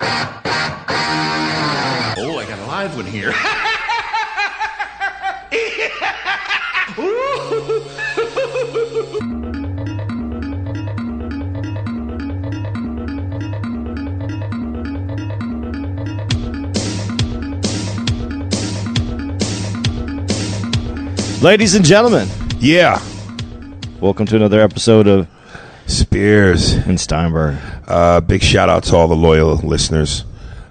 Oh, I got a live one here. Ladies and gentlemen, Yeah. welcome to another episode of Spears. and Steinberg. Uh, big shout out to all the loyal listeners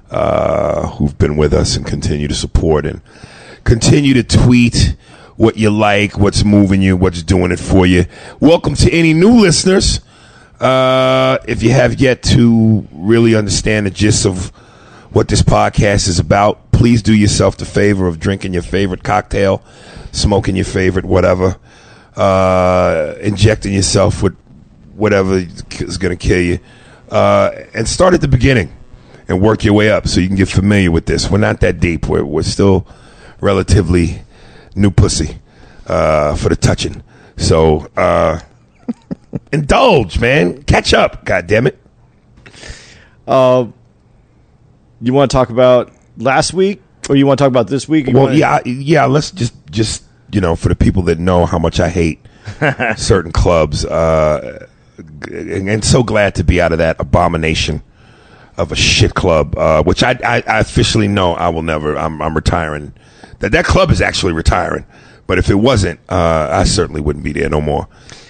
uh, who've been with us and continue to support and continue to tweet what you like, what's moving you, what's doing it for you. Welcome to any new listeners. Uh, if you have yet to really understand the gist of what this podcast is about, please do yourself the favor of drinking your favorite cocktail, smoking your favorite whatever, uh, injecting yourself with whatever is going to kill you, uh, and start at the beginning and work your way up so you can get familiar with this. We're not that deep. We're, we're still relatively new pussy uh, for the touching. So uh, indulge, man. Catch up. God damn it. Uh, you want to talk about last week, or you want to talk about this week? You Well, wanna- yeah, yeah. Let's just, just you know, for the people that know how much I hate certain clubs, uh, and, and so glad to be out of that abomination of a shit club, uh, which I, I, I officially know I will never. I'm, I'm retiring. That that club is actually retiring. But if it wasn't, uh, I certainly wouldn't be there no more.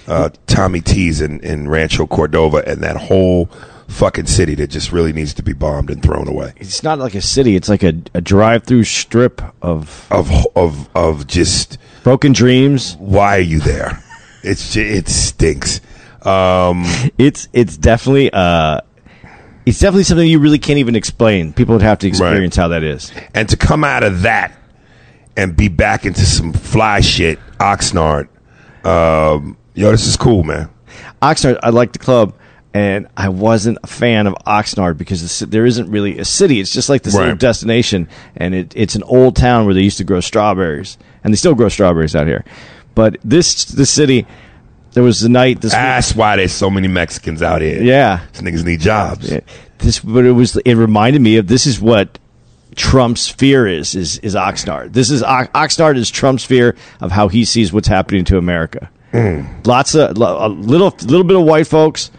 Uh, Tommy T's in, in Rancho Cordova and that whole fucking city that just really needs to be bombed and thrown away. it's not like a city; it's like a, a drive-through strip of Of of of just broken dreams. why are you there? It's ju- it stinks. Um, It's it's definitely uh, it's definitely something you really can't even explain. People would have to experience how that is. and to come out of that and be back into some fly shit, Oxnard. Um, yo, this is cool, man. Oxnard, I like the club, and I wasn't a fan of Oxnard because there isn't really a city. It's just like this little Right. destination, and it, it's an old town where they used to grow strawberries, and they still grow strawberries out here. But this this city, there was a night this That's why there's so many Mexicans out here. yeah These niggas need jobs. Yeah. this but it was it reminded me of this is what Trump's fear is is is Oxnard. This is Oxnard is Trump's fear of how he sees what's happening to America. Mm. Lots of a little little bit of white folks,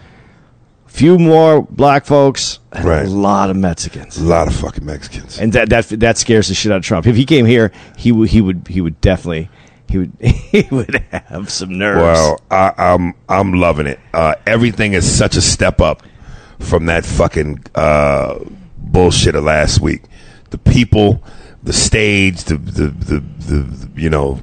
few more black folks, and Right. a lot of Mexicans. A lot of fucking Mexicans. And that that that scares the shit out of Trump. If he came here, he would he would he would definitely he would he would have some nerves. Well, I, I'm I'm loving it. Uh, everything is such a step up from that fucking uh, bullshit of last week. The people, the stage, the the, the the the you know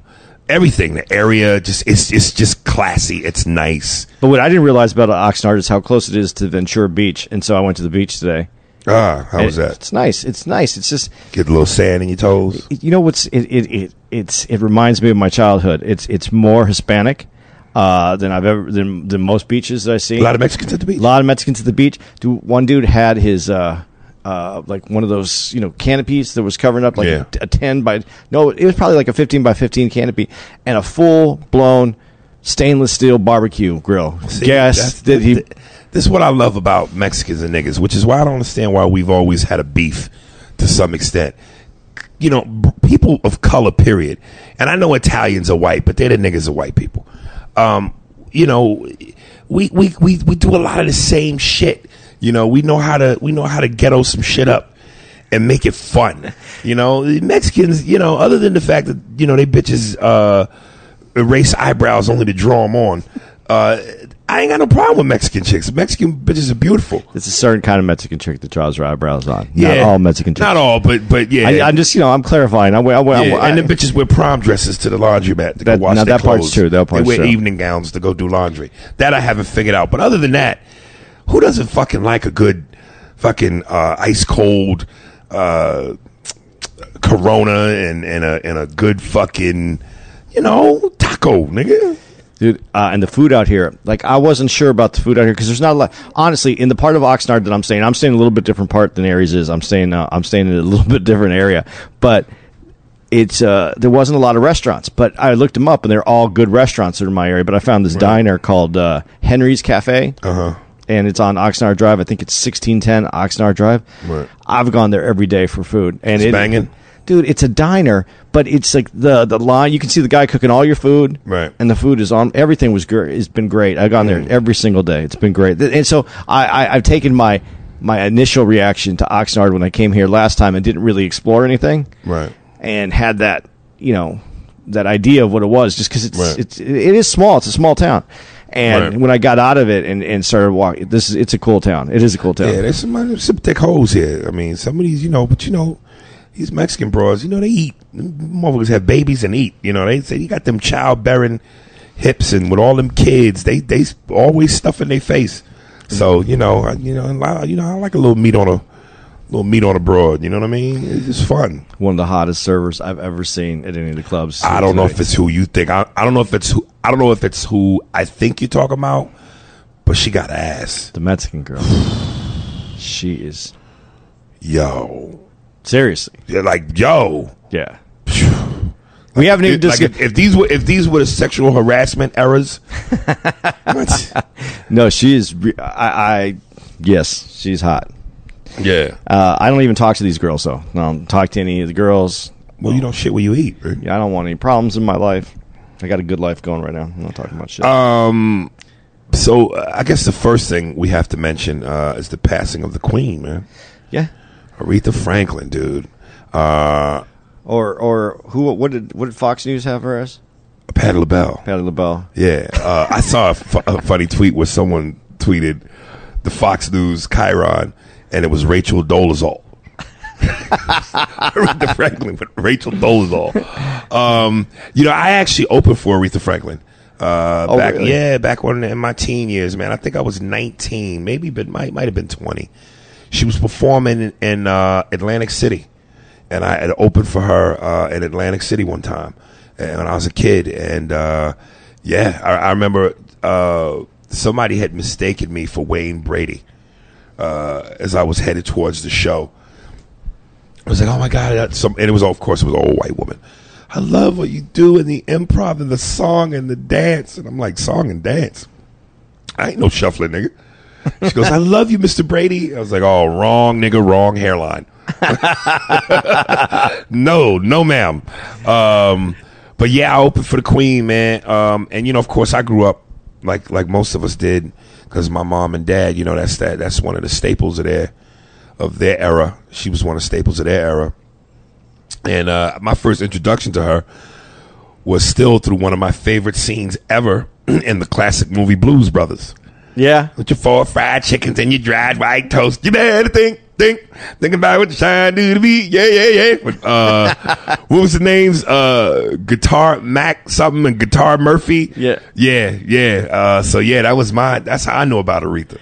everything. The area, just it's it's just classy. It's nice. But what I didn't realize about Oxnard is how close it is to Ventura Beach, and so I went to the beach today. Ah, how was that? It's nice. It's nice. It's just Get a little sand in your toes. you know what's it it, it it's it reminds me of my childhood. It's it's more Hispanic uh, than I've ever than, than most beaches that I see. A lot of Mexicans at the beach. A lot of Mexicans at the beach. Dude, one dude had his uh, uh, like one of those you know canopies that was covering up like Yeah. a, a ten by no, it was probably like a fifteen by fifteen canopy and a full blown stainless steel barbecue grill. See, Gas that he. Th- this is what I love about Mexicans and niggas, which is why I don't understand why we've always had a beef to some extent. You know, people of color, period. And I know Italians are white, but they're the niggas of white people. Um, you know, we, we, we, we do a lot of the same shit. You know, we know how to we know how to ghetto some shit up. and make it fun. You know, Mexicans. You know, other than the fact that you know they bitches uh, erase eyebrows only to draw them on. Uh, I ain't got no problem with Mexican chicks. Mexican bitches are beautiful. It's a certain kind of Mexican chick that draws her eyebrows on. Not all Mexican chicks. Not all, but but yeah. I, I'm just, you know, I'm clarifying. I, I, I, Yeah, I, and the bitches wear prom dresses to the laundromat to That- go wash now their that part's true. That part's they wear true. evening gowns to go do laundry. That I haven't figured out. But other than that, who doesn't fucking like a good fucking uh, ice cold uh, Corona and and a and a good fucking you know taco, nigga. Dude, uh, and the food out here, like I wasn't sure about the food out here because there's not a lot. Honestly, in the part of Oxnard that I'm staying, I'm staying a little bit different part than Aries is. I'm staying, uh, I'm staying in a little bit different area, but it's uh, there wasn't a lot of restaurants. But I looked them up, and they're all good restaurants in my area. But I found this diner called uh, Henry's Cafe, Uh-huh. and it's on Oxnard Drive. I think it's 1610 Oxnard Drive. Right. I've gone there every day for food, and It's it, banging? Dude. It's a diner, but it's like the the line. You can see the guy cooking all your food, Right. And the food is on. Everything was great. It's been great. I've gone there Mm. every single day. It's been great. And so I, I I've taken my my initial reaction to Oxnard when I came here last time and didn't really explore anything, Right. and had that you know that idea of what it was just because it's Right. it's it is small. It's a small town. And Right. when I got out of it and, and started walking, this is it's a cool town. It is a cool town. Yeah, there's some, there's some thick holes here. I mean, some of these, you know, but you know, these Mexican bros, you know, they eat. Motherfuckers have babies and eat. You know, they say you got them childbearing hips and with all them kids, they they always stuff in their face. So you know, I, you know, I- you know, I like a little meat on a little meat on a broad. You know what I mean? It's just fun. One of the hottest servers I've ever seen at any of the clubs. I don't know if it's who you think. I, I don't know if it's who. I don't know if it's who I think you're talking about. But she got ass, the Mexican girl. she is yo. Seriously, You're like yo. yeah. We haven't even like discussed. if, if these were if these were the sexual harassment errors, no, she is. I, I yes, she's hot. Yeah. Uh, I don't even talk to these girls though. I don't talk to any of the girls. Well, you don't shit where you eat. Right? Yeah, I don't want any problems in my life. I got a good life going right now. I'm not talking about shit. Um. So uh, I guess the first thing we have to mention uh, is the passing of the Queen, man, yeah. Aretha Franklin, dude. Uh, Or or who? What did what did Fox News have for us? Patti LaBelle. Patti LaBelle. Yeah, uh, I saw a, fu- a funny tweet where someone tweeted the Fox News chyron, and it was Rachel Dolezal. Aretha Franklin, but Rachel Dolezal. Um, you know, I actually opened for Aretha Franklin. Uh, Oh, back, really? yeah, back when in my teen years, man. I think I was 19, maybe, but might might have been 20. She was performing in, in uh, Atlantic City, and I had opened for her uh, in Atlantic City one time and when I was a kid. And uh, yeah, I, I remember uh, somebody had mistaken me for Wayne Brady uh, as I was headed towards the show. I was like, "Oh my god!" Some, and it was of course it was an old white woman. I love what you do in the improv and the song and the dance, and I'm like, "Song and dance." I ain't no shuffling nigga. She goes, "I love you, Mr. Brady." I was like, "Oh, wrong nigga, wrong hairline." no, no, ma'am. Um, but yeah, I opened for the Queen, man. Um, and you know, of course, I grew up like like most of us did because my mom and dad. You know, that's that that's one of the staples of their of their era. She was one of the staples of their era. And uh, my first introduction to her was still through one of my favorite scenes ever in the classic movie Blues Brothers. Yeah. With your four fried chickens and your dried white toast. You better think, think, think about what you're trying to do to be. Yeah, yeah, yeah. But, uh, what was the names? Uh, Guitar Mac something and Guitar Murphy. Yeah. Yeah, yeah. Uh, so yeah, that was my, that's how I know about Aretha.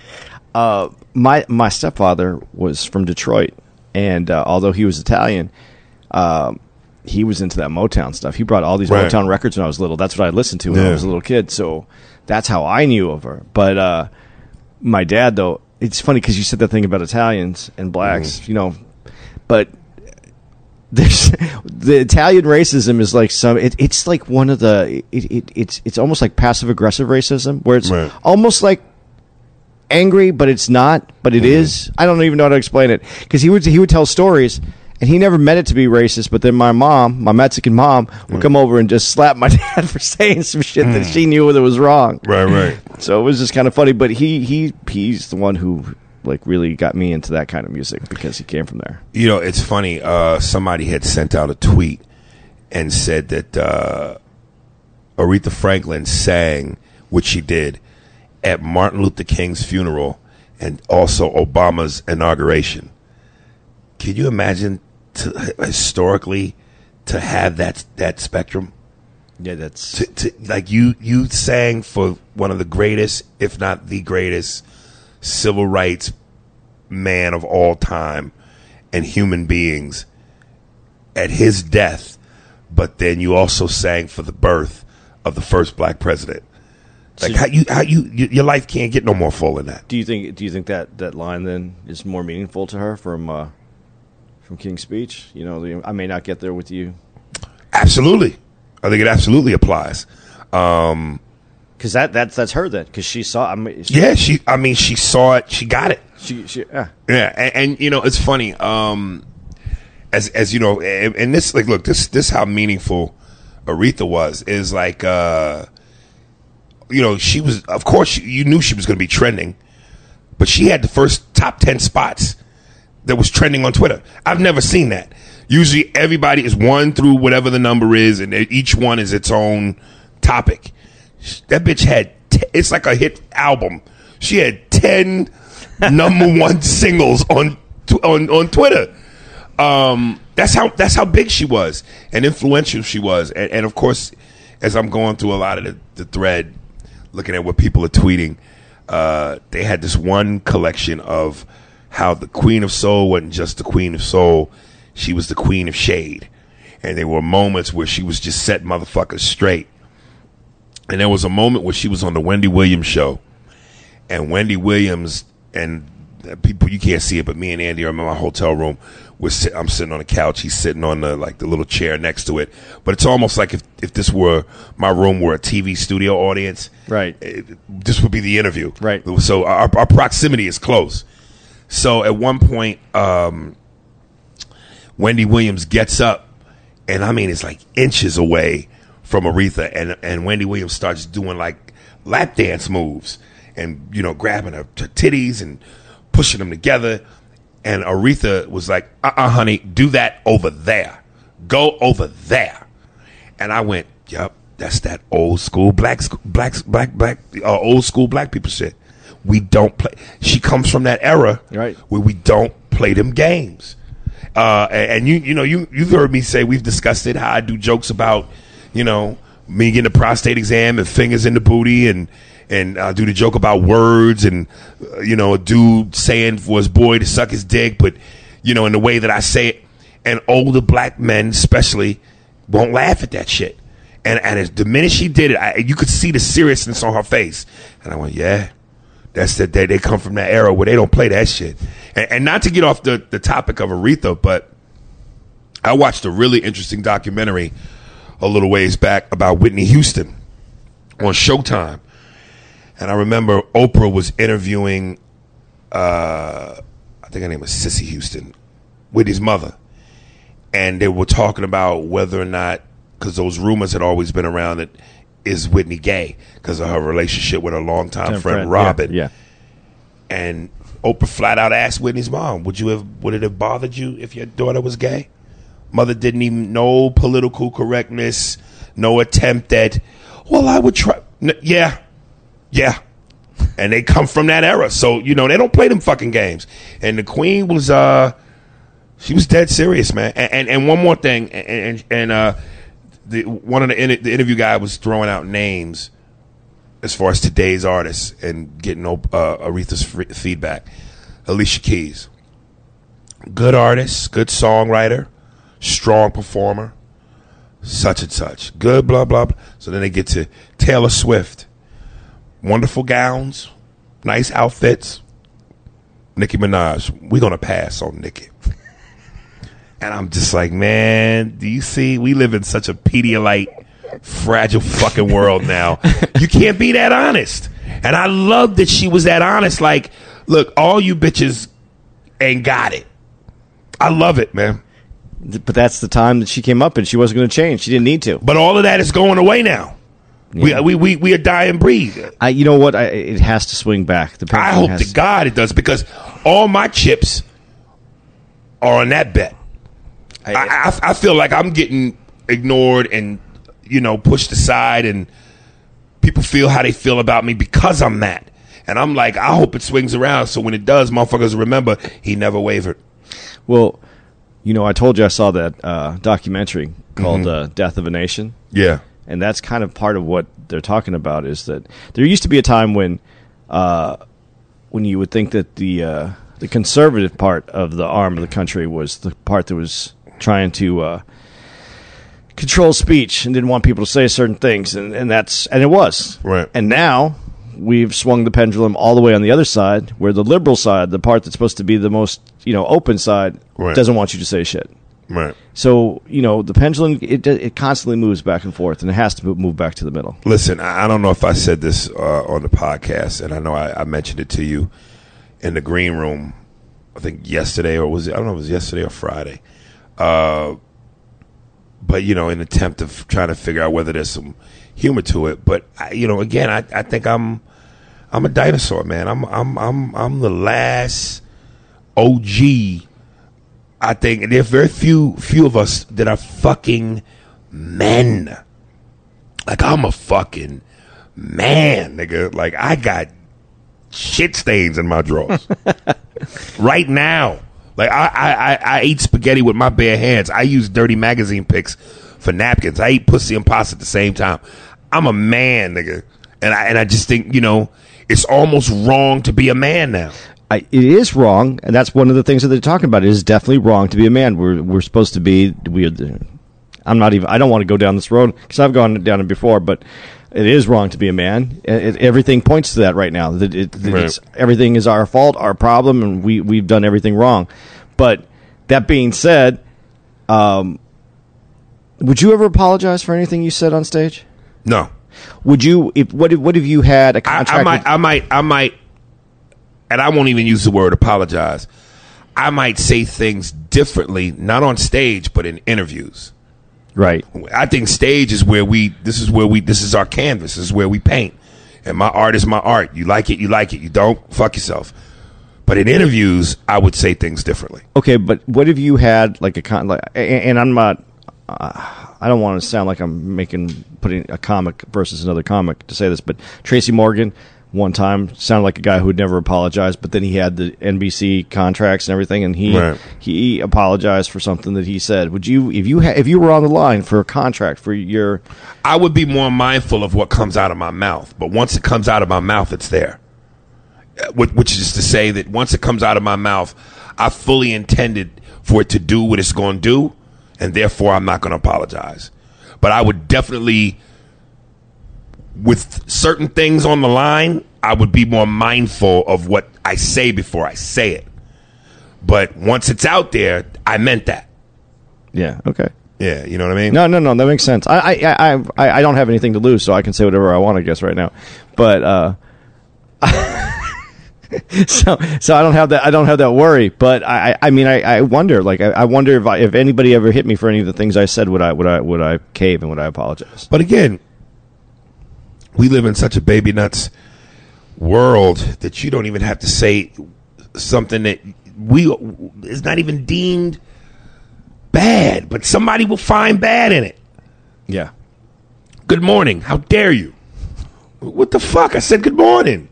Uh, my my stepfather was from Detroit, and uh, although he was Italian, um, he was into that Motown stuff. He brought all these Right. Motown records when I was little. That's what I listened to when I was a little kid. So that's how I knew of her. But uh, my dad, though, it's funny because you said that thing about Italians and blacks, Mm-hmm. you know, but. There's the Italian racism is like some. It, it's like one of the. It, it, it's it's almost like passive aggressive racism, where it's Right. almost like angry, but it's not. But it is. I don't even know how to explain it because he would he would tell stories, and he never meant it to be racist. But then my mom, my Mexican mom, would come over and just slap my dad for saying some shit that she knew that was wrong. Right, right. So it was just kind of funny. But he he he's the one who like really got me into that kind of music because he came from there. You know, it's funny. Uh, somebody had sent out a tweet and said that uh, Aretha Franklin sang, which she did, at Martin Luther King's funeral and also Obama's inauguration. Can you imagine to, historically to have that that spectrum? Yeah, that's To, to, like you you sang for one of the greatest, if not the greatest, civil rights man of all time and human beings at his death, but then you also sang for the birth of the first black president. Like So- how you how you y- your life can't get no more full than that. Do you think? Do you think that that line then is more meaningful to her from uh, from King's Speech? You know, I may not get there with you Absolutely, I think it absolutely applies. because that that's that's her then because she saw. I mean, she, Yeah, she. I mean, she saw it. She got it. she, she yeah. Yeah, and, and you know it's funny. Um, as as you know, and, and this like look this this how meaningful Aretha was is like uh, you know she was of course you knew she was going to be trending, but she had the first top ten spots that was trending on Twitter. I've never seen that. Usually everybody is one through whatever the number is, and each one is its own topic. That bitch had t- it's like a hit album. She had ten number one singles on tw- on on Twitter. Um, that's how that's how big she was and influential she was, and, and of course, as I'm going through a lot of the, the thread, looking at what people are tweeting, uh, they had this one collection of how the Queen of Soul wasn't just the Queen of Soul, she was the Queen of Shade, and there were moments where she was just set motherfuckers straight. And there was a moment where she was on the Wendy Williams show, and Wendy Williams and people you can't see it, but me and Andy are in my hotel room. We're sit, I'm sitting on the couch. He's sitting on the like the little chair next to it. But it's almost like if if this were my room were a TV studio audience, Right. it- this would be the interview, Right. So our, our proximity is close. So at one point, um, Wendy Williams gets up, and I mean, it's like inches away from Aretha, and and Wendy Williams starts doing like lap dance moves, and you know, grabbing her, her titties and pushing them together. And Aretha was like, "Uh, uh honey, do that over there. Go over there." And I went, "Yep, that's that old school black, black, black, black, uh, old school black people shit. We don't play." She comes from that era, Right. Where we don't play them games. Uh, and, and you, you know, you you've heard me say we've discussed it. How I do jokes about, you know, me getting a prostate exam and fingers in the booty, and and I do the joke about words, and uh, you know, a dude saying for his boy to suck his dick, but you know, in the way that I say it, and older black men especially won't laugh at that shit. And and as the minute she did it, I, you could see the seriousness on her face, and I went, yeah. That's that they, they come from that era where they don't play that shit. And, and not to get off the, the topic of Aretha, but I watched a really interesting documentary a little ways back about Whitney Houston on Showtime. And I remember Oprah was interviewing, uh, I think her name was Cissy Houston, Whitney's mother. And they were talking about whether or not, because those rumors had always been around that is Whitney gay because of her relationship with her longtime friend, Robyn Yeah. and Oprah flat out asked Whitney's mom, "Would you have? Would it have bothered you if your daughter was gay?" Mother didn't even no political correctness, no attempt at. Well, I would try. N- yeah, yeah, and they come from that era, so you know they don't play them fucking games. And the Queen was uh, she was dead serious, man. And and, and one more thing, and and, and uh, the one of the in, the interview guy was throwing out names as far as today's artists and getting uh, Aretha's f- feedback. Alicia Keys, good artist, good songwriter, strong performer, such and such, good blah blah. blah. So then they get to Taylor Swift, wonderful gowns, nice outfits. Nicki Minaj, we're gonna pass on Nicki. And I'm just like, man, do you see? We live in such a Pedialyte, fragile fucking world now. you can't be that honest. And I love that she was that honest. Like, look, all you bitches ain't got it. I love it, man. But that's the time that she came up and she wasn't going to change. She didn't need to. But all of that is going away now. Yeah. We, we, we, we are dying breed. I, you know what? I, it has to swing back. The I hope to God it does because all my chips are on that bet. I, I, I feel like I'm getting ignored and you know pushed aside, and people feel how they feel about me because I'm that. And I'm like, I hope it swings around so when it does, motherfuckers remember he never wavered. Well, you know, I told you I saw that uh, documentary called uh, "Death of a Nation." Yeah. and that's kind of part of what they're talking about is that there used to be a time when uh, when you would think that the uh, the conservative part of the arm of the country was the part that was trying to uh, control speech and didn't want people to say certain things and, and that's and it was Right. and now we've swung the pendulum all the way on the other side where the liberal side the part that's supposed to be the most you know open side Right. doesn't want you to say shit Right. so you know the pendulum it it constantly moves back and forth, and it has to move back to the middle. Listen, I don't know if I said this uh, on the podcast, and I know I, I mentioned it to you in the green room. I think yesterday, or was it? I don't know. If it was yesterday or Friday. Uh, but you know, in attempt of trying to figure out whether there's some humor to it. But I, you know, again, I, I think I'm I'm a dinosaur, man. I'm I'm I'm I'm the last OG. I think and there are very few few of us that are fucking men. Like I'm a fucking man, nigga. Like I got shit stains in my drawers right now. Like I, I, I, I eat spaghetti with my bare hands. I use dirty magazine picks for napkins. I eat pussy and pasta at the same time. I'm a man, nigga, and I and I just think you know it's almost wrong to be a man now. I, it is wrong, and that's one of the things that they're talking about. It is definitely wrong to be a man. We're we're supposed to be. We. I'm not even. I don't want to go down this road because I've gone down it before, but. It is wrong to be a man. It, everything points to that right now. That, it, Right. it's, everything is our fault, our problem, and we we've done everything wrong. But that being said, um, would you ever apologize for anything you said on stage? No, Would you? If what what if you had a I, contract? I might, with- I might, I might, and I won't even use the word apologize. I might say things differently, not on stage, but in interviews. Right. I think stage is where we. This is where we. This is our canvas. This is where we paint. And my art is my art. You like it, you like it. You don't, fuck yourself. But in interviews, I would say things differently. Okay, but what if you had like a con? Like, and, and I'm not. Uh, I don't want to sound like I'm making putting a comic versus another comic to say this, but Tracy Morgan one time sounded like a guy who would never apologize, but then he had the NBC contracts and everything, and he Right. he apologized for something that he said. Would you, if you ha- if you were on the line for a contract for your I would be more mindful of what comes out of my mouth. But once it comes out of my mouth, it's there. Uh, Which, which is to say that once it comes out of my mouth, I fully intended for it to do what it's going to do, and therefore I'm not going to apologize. But I would definitely, with certain things on the line, I would be more mindful of what I say before I say it. But once it's out there, I meant that. yeah okay. Yeah, you know what I mean? No, no, no. That makes sense. I, I, I, I, don't have anything to lose, so I can say whatever I want. I guess right now, but uh, so so I don't have that. I don't have that worry. But I, I I mean, I, I wonder. Like, I, I wonder if I, if anybody ever hit me for any of the things I said, would I would I would I cave and would I apologize? But again, we live in such a baby nuts world that you don't even have to say something that we is not even deemed bad, but somebody will find bad in it. Yeah. Good morning. How dare you? What the fuck? I said good morning.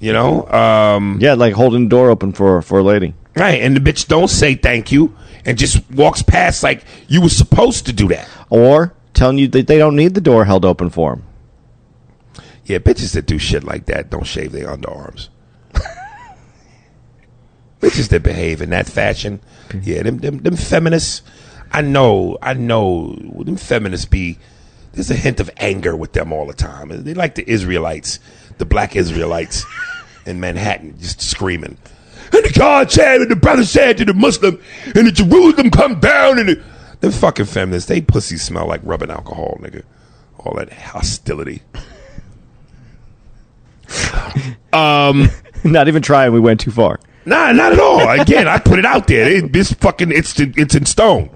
You know, um, Yeah, like holding the door open for for a lady. right? And the bitch don't say thank you and just walks past like you were supposed to do that. Or telling you that they don't need the door held open for them. Yeah, bitches that do shit like that don't shave their underarms. bitches that behave in that fashion. Mm-hmm. Yeah, them, them them feminists. I know, I know. Them feminists be. There's a hint of anger with them all the time. They like the Israelites, the black Israelites in Manhattan, just screaming. And the God said, and the brother said to the Muslim, and the Jerusalem come down, and the, them fucking feminists, they pussy smell like rubbing alcohol, nigga. All that hostility. Not even trying. We went too far. Nah, not at all. Again, I put it out there. It, it's fucking. It's it's in stone.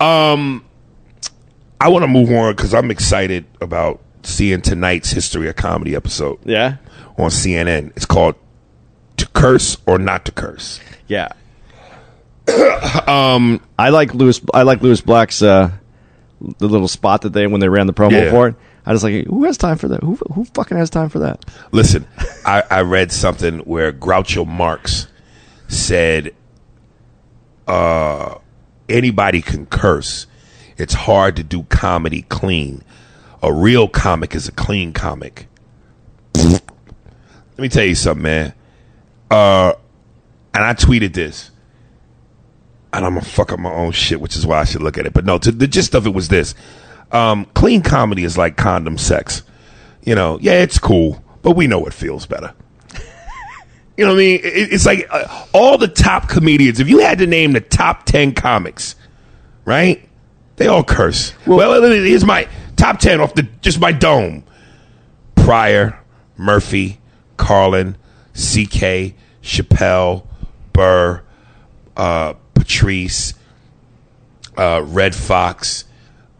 Um, I want to move on because I'm excited about seeing tonight's history of comedy episode Yeah. on CNN. It's called "To curse or not to curse. Yeah. um, I like Lewis. I like Lewis Black's uh, the little spot that they when they ran the promo Yeah. for it. I was like, who has time for that? Who who fucking has time for that? Listen, I, I read something where Groucho Marx said, uh, anybody can curse. It's hard to do comedy clean. A real comic is a clean comic. Let me tell you something, man. Uh, and I tweeted this. And I'm gonna fuck up my own shit, which is why I should look at it. But no, to, the gist of it was this: um, clean comedy is like condom sex. You know, yeah, it's cool, but we know it feels better. you know what I mean? It, it's like uh, all the top comedians. If you had to name the top ten comics, right? They all curse. Well, here's my top ten off the just my dome: Pryor, Murphy, Carlin, C.K., Chappelle, Burr, uh, Patrice, uh, Redd Foxx.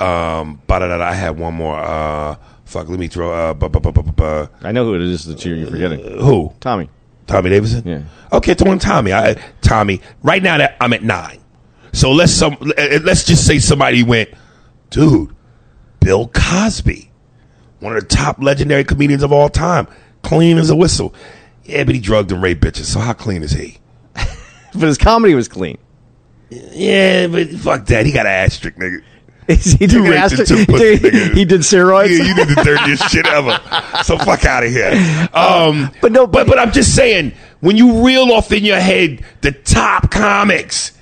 Um, ba-da-da-da, I had one more. Uh, fuck, let me throw. Uh, bu- bu- bu- bu- bu- bu- I know who it is that you're forgetting. who? Tommy. Tommy Davidson. Yeah. Okay, throwing Tommy. I, Tommy. Right now, that I'm at nine. So let's some. uh, Let's just say somebody went, dude. Bill Cosby, one of the top legendary comedians of all time, clean as a whistle. Yeah, but he drugged and raped bitches. So how clean is he? But his comedy was clean. Yeah, but fuck that. He got an asterisk, nigga. he, took asterisk- two pussy he, did steroids. Yeah, you did the dirtiest shit ever. So fuck out of here. Um, but no, but but I'm just saying, when you reel off in your head the top comics,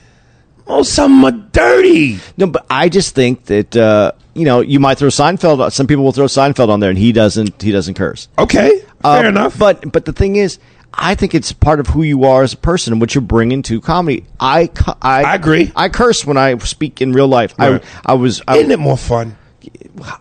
oh, some are dirty. No, but I just think that uh, you know you might throw Seinfeld. Some people will throw Seinfeld on there, and he doesn't. He doesn't curse. Okay, fair Uh, enough. But but the thing is, I think it's part of who you are as a person and what you're bringing to comedy. I I, I agree. I curse when I speak in real life. Right. I I was I, isn't it more fun?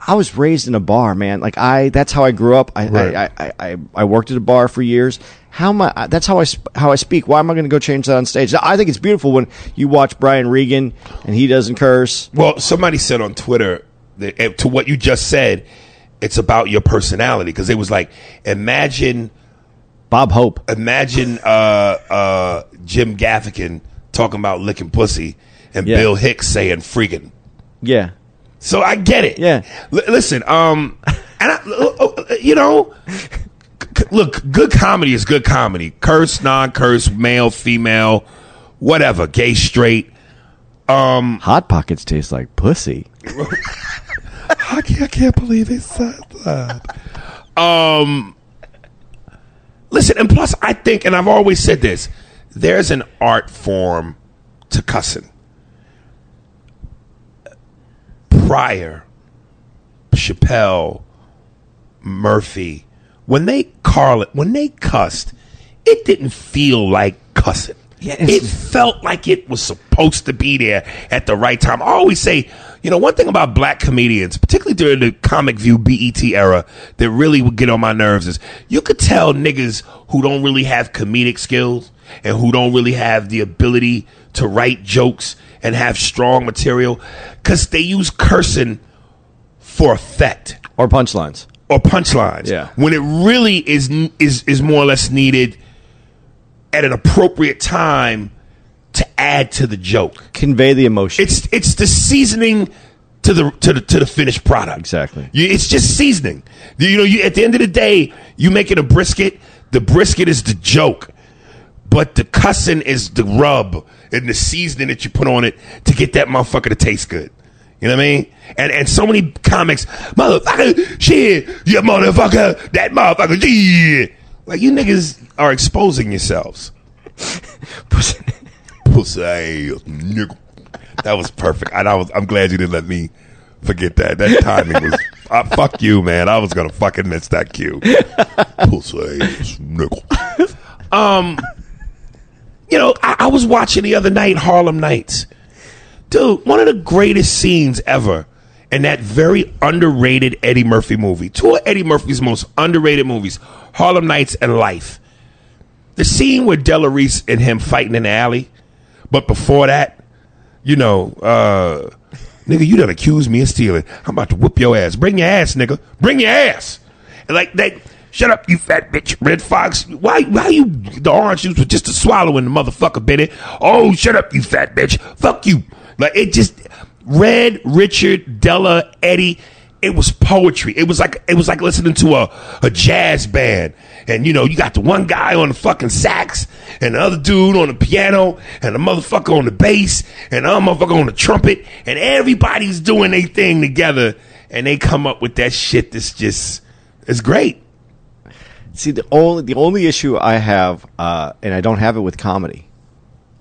I was raised in a bar, man. Like I, that's how I grew up. I, Right. I, I, I, I worked at a bar for years. How am I? That's how I, how I speak. Why am I going to go change that on stage? I think it's beautiful when you watch Brian Regan and he doesn't curse. Well, somebody said on Twitter that eh, to what you just said, it's about your personality because it was like, imagine, Bob Hope. imagine uh, uh, Jim Gaffigan talking about licking pussy and Yeah. Bill Hicks saying freaking. Yeah. So I get it. Yeah. L- listen, um, and I, uh, uh, you know, look, good comedy is good comedy. Curse, non-curse, male, female, whatever, gay, straight. Um, Hot pockets taste like pussy. I can't, I can't believe they said that. Um, listen, and plus, I think, and I've always said this: there's an art form to cussing. Pryor, Chappelle, Murphy, when they Carlin, when they cussed, it didn't feel like cussing. Yeah, it felt like it was supposed to be there at the right time. I always say, you know, one thing about black comedians, particularly during the comic view BET era, that really would get on my nerves is you could tell niggas who don't really have comedic skills and who don't really have the ability to write jokes and have strong material because they use cursing for effect Or punchlines. or punchlines. Yeah. When it really is is is more or less needed at an appropriate time to add to the joke. Convey the emotion. It's it's the seasoning to the to the to the finished product. Exactly. You, it's just seasoning. You know, you at the end of the day, you make it a brisket. The brisket is the joke, but the cussing is the rub and the seasoning that you put on it to get that motherfucker to taste good. You know what I mean? And and so many comics, motherfucker, shit, you motherfucker, that motherfucker, yeah. Like you niggas are exposing yourselves. Pussy ass nigga. That was perfect. And I was I'm glad you didn't let me forget that. That timing was uh, fuck you, man. I was gonna fucking miss that cue. Pussy ass nigga. Um you know, I, I was watching the other night Harlem Nights. Dude, one of the greatest scenes ever in that very underrated Eddie Murphy movie. Two of Eddie Murphy's most underrated movies, Harlem Nights and Life. The scene with Della Reese and him fighting in the alley, but before that, you know, uh, nigga, you done accused me of stealing. I'm about to whoop your ass. Bring your ass, nigga. Bring your ass. And like that, Shut up, you fat bitch. Redd Foxx. Why? Why you? The orange juice was just a swallowing the motherfucker, Benny. Oh, shut up, you fat bitch. Fuck you. Like it just. Redd, Richard, Della, Eddie. It was poetry. It was like it was like listening to a, a jazz band. And you know, you got the one guy on the fucking sax, and the other dude on the piano, and the motherfucker on the bass, and the other motherfucker on the trumpet, and everybody's doing their thing together, and they come up with that shit that's just it's great. See, the only the only issue I have, uh, and I don't have it with comedy,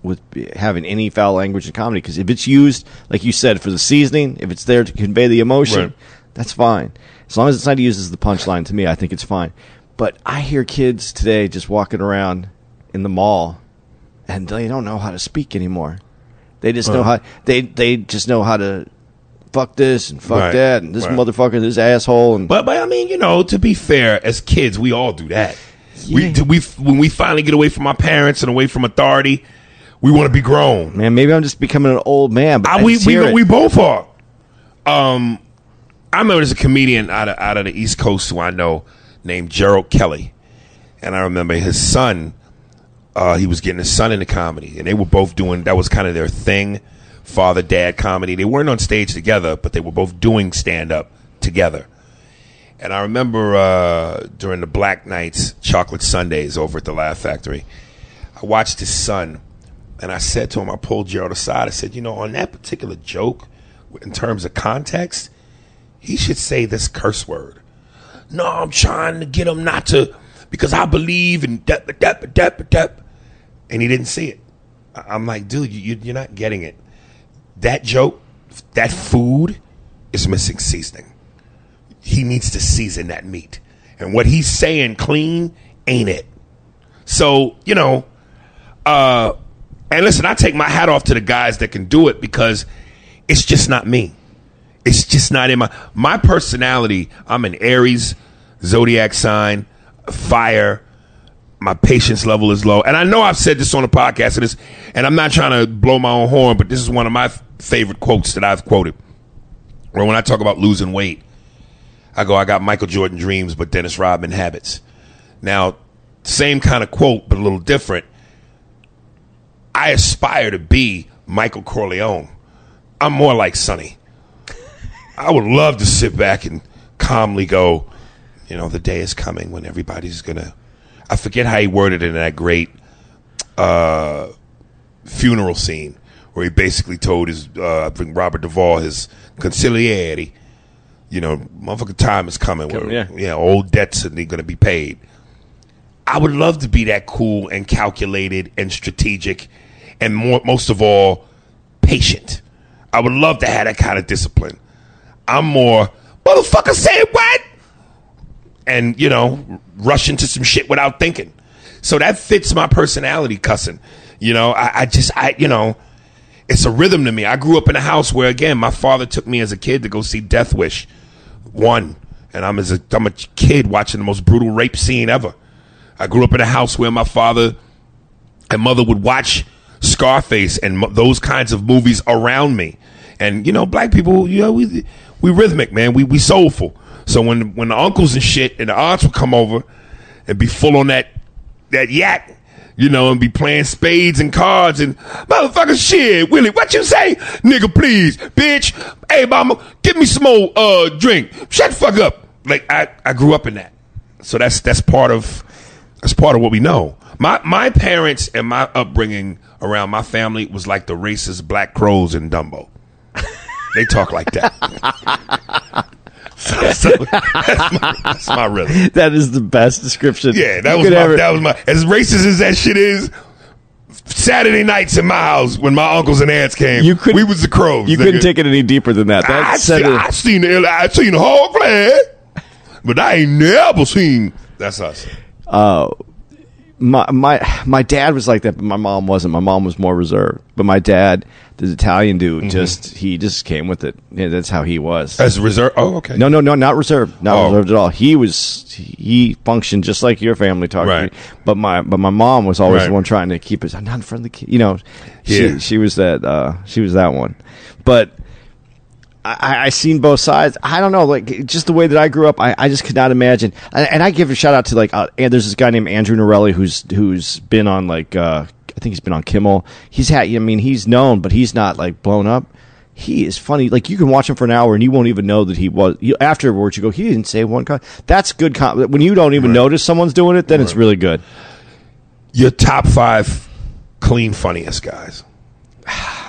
with having any foul language in comedy, because if it's used, like you said, for the seasoning, if it's there to convey the emotion, Right. that's fine. As long as it's not used as the punchline, to me, I think it's fine. But I hear kids today just walking around in the mall, and they don't know how to speak anymore. They just know how they they just know how to fuck this and fuck Right. that and this Right. motherfucker, this asshole, and But but I mean, you know, to be fair, as kids, we all do that. We Yeah. do we when we finally get away from our parents and away from authority, we want to be grown. man, maybe I'm just becoming an old man. But I, I, we we we both are. Um, I remember there's a comedian out of out of the East Coast who I know named Gerald Kelly, and I remember his son. Uh, he was getting his son into comedy, and they were both doing that was kind of their thing, father dad comedy. They weren't on stage together, but they were both doing stand up together. And I remember uh, during the Black Nights Chocolate Sundays over at the Laugh Factory, I watched his son, and I said to him, I pulled Gerald aside. I said, you know, on that particular joke, in terms of context, he should say this curse word. No, I'm trying to get him not to, because I believe in that, that, that, that. And he didn't see it. I'm like, dude, you- you're not getting it. That joke, that food is missing seasoning he needs to season that meat. And what he's saying clean ain't it. So, you know, uh and listen, I take my hat off to the guys that can do it because it's just not me. It's just not in my my personality. I'm an Aries zodiac sign, fire. My patience level is low. And I know I've said this on the podcast and and I'm not trying to blow my own horn, but this is one of my f- favorite quotes that I've quoted. Or when I talk about losing weight, I go, I got Michael Jordan dreams, but Dennis Rodman habits. Now, same kind of quote, but a little different. I aspire to be Michael Corleone. I'm more like Sonny. I would love to sit back and calmly go, you know, the day is coming when everybody's gonna. I forget how he worded it in that great uh, funeral scene where he basically told his, uh, I think Robert Duvall, his consigliere, you know, motherfucking time is coming. where, yeah. yeah, old debts are going to be paid. I would love to be that cool and calculated and strategic, and more, most of all, patient. I would love to have that kind of discipline. I'm more motherfucker say what, and you know, rush into some shit without thinking. So that fits my personality, cussing. You know, I, I just, I, you know, it's a rhythm to me. I grew up in a house where, again, my father took me as a kid to go see Death Wish one, and I'm as a I'm a kid watching the most brutal rape scene ever. I grew up in a house where my father and mother would watch Scarface and mo- those kinds of movies around me. And you know, black people, you know, we we rhythmic, man. We we soulful. So when when the uncles and shit and the aunts would come over and be full on that that yak, you know, and be playing spades and cards and motherfucker shit, Willie, what you say? Nigga, please, bitch. Hey, mama, give me some more uh drink. Shut the fuck up. Like I, I grew up in that. So that's that's part of that's part of what we know. My my parents and my upbringing around my family was like the racist black crows in Dumbo. They talk like that. so, so that's, my, that's my rhythm. that is the best description. Yeah, that was my, ever- that was my as racist as that shit is. Saturday nights in my house when my uncles and aunts came, You couldn't- we was the crows. You nigga. couldn't take it any deeper than that. That I, said see, it- I seen the I seen the whole flag, but I ain't never seen. That's us. My my my dad was like that, but my mom wasn't. My mom was more reserved. But my dad, this Italian dude, Mm-hmm. just he just came with it. Yeah, that's how he was. As reserve. Oh, okay. No, no, no, not reserved. Not Oh. reserved at all. He was he functioned just like your family talked. to Right. me. But my but my mom was always Right. the one trying to keep us. I'm not in front of the kid. You know, Yeah. she she was that uh, she was that one. But I, I seen both sides. I don't know, like just the way that I grew up, I, I just could not imagine. And, and I give a shout out to like, uh, and there's this guy named Andrew Norelli who's who's been on like, uh, I think he's been on Kimmel. He's had, I mean, he's known, but he's not like blown up. He is funny. Like you can watch him for an hour and you won't even know that he was. You, afterwards, you go, he didn't say one. Con-. That's good. Con- when you don't even notice someone's doing it, then it's really good. Your top five clean funniest guys.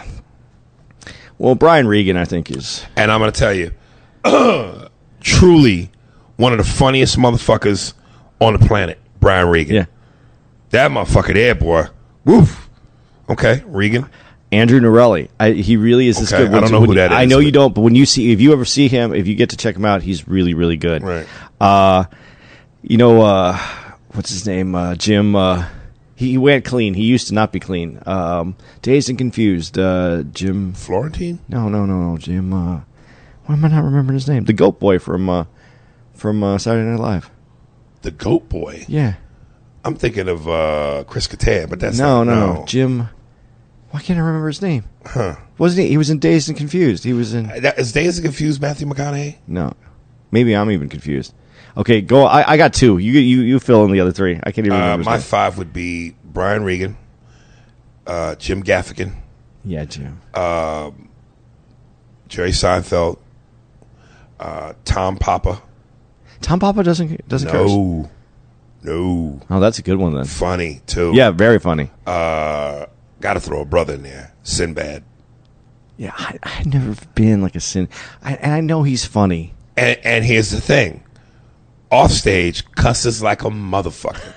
Well, Brian Regan, I think is And I'm going to tell you, truly one of the funniest motherfuckers on the planet, Brian Regan. yeah. That motherfucker there, boy. Woof. Okay, Regan. Andrew Norelli. I, he really is this Okay, good. I don't know when who you- that I know you don't, but when you see, if you ever see him, if you get to check him out, he's really, really good. Right. Uh, you know, uh, what's his name? Uh, Jim. Uh, he, he went clean. He used to not be clean. Um, dazed and confused. Uh, Jim. Florentine? No, no, no, no. Jim. Uh, why am I not remembering his name? The Goat Boy from uh, from uh, Saturday Night Live. The Goat Boy. Yeah. I'm thinking of uh, Chris Kattan, but that's No, not, no, no. Jim. Why can't I remember his name? Huh? Wasn't he? He was in Dazed and Confused. He was in. That, is Dazed and Confused Matthew McConaughey? No, maybe I'm even confused. Okay, go. I, I got two. You you you fill in the other three. I can't even Uh, remember. my five would be Brian Regan, uh, Jim Gaffigan, yeah, Jim. Jerry Seinfeld, uh, Tom Papa. Tom Papa doesn't doesn't curse. No, no, Oh, that's a good one then. funny too. Yeah, very funny. uh, got to throw a brother in there. Sinbad, Yeah, I, I've never been like a sin, I, and I know he's funny. and and here's the thing: off stage, cusses like a motherfucker.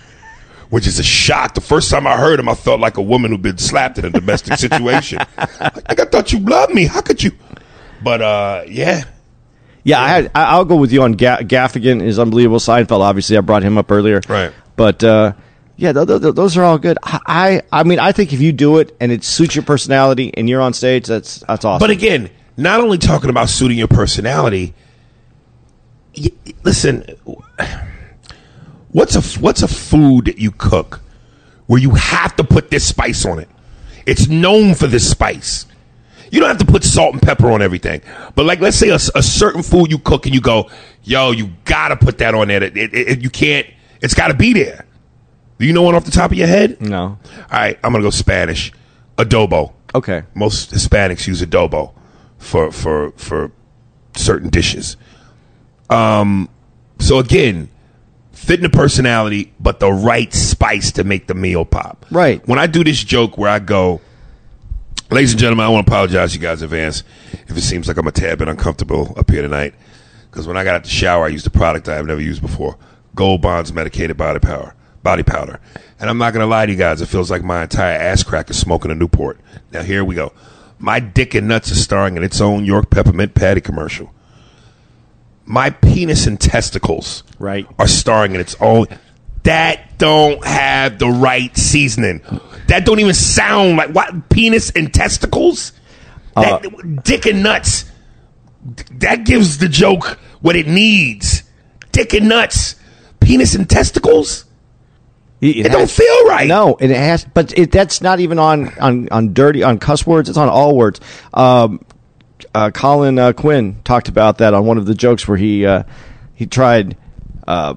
Which is a shock. The first time I heard him, I felt like a woman who'd been slapped in a domestic situation. like, I thought you loved me. How could you? But uh, yeah, Yeah, I had, I'll go with you on Ga- Gaffigan is unbelievable. Seinfeld, obviously, I brought him up earlier. Right. But uh, yeah, th- th- th- those are all good. I, I I mean, I think if you do it and it suits your personality and you're on stage, that's that's awesome. But again, not only talking about suiting your personality. Listen, what's a what's a food that you cook where you have to put this spice on it? It's known for this spice. You don't have to put salt and pepper on everything, but like let's say a, a certain food you cook and you go, yo, you gotta put that on there. It, it, it- you can't. It's got to be there. Do you know one off the top of your head? no, All right, I'm gonna go Spanish. Adobo okay, most Hispanics use adobo for for for certain dishes. Um, so again, fitting the personality, but the right spice to make the meal pop. Right. When I do this joke where I go, ladies and gentlemen, I want to apologize to you guys in advance if it seems like I'm a tad bit uncomfortable up here tonight. Because when I got out the shower, I used a product I've never used before: Gold Bonds medicated body powder. Body powder. And I'm not gonna lie to you guys, it feels like my entire ass crack is smoking a Newport. Now here we go. My dick and nuts is starring in its own York peppermint patty commercial. My penis and testicles Right. are starring in its own. That don't have the right seasoning. That don't even sound like what penis and testicles. That, dick and nuts. That gives the joke what it needs. Dick and nuts, penis and testicles. it, It don't feel right. No, it has, but it, that's not even on on on dirty on cuss words. It's on all words. Um, uh, Colin uh, Quinn talked about that on one of the jokes where he uh, he tried uh,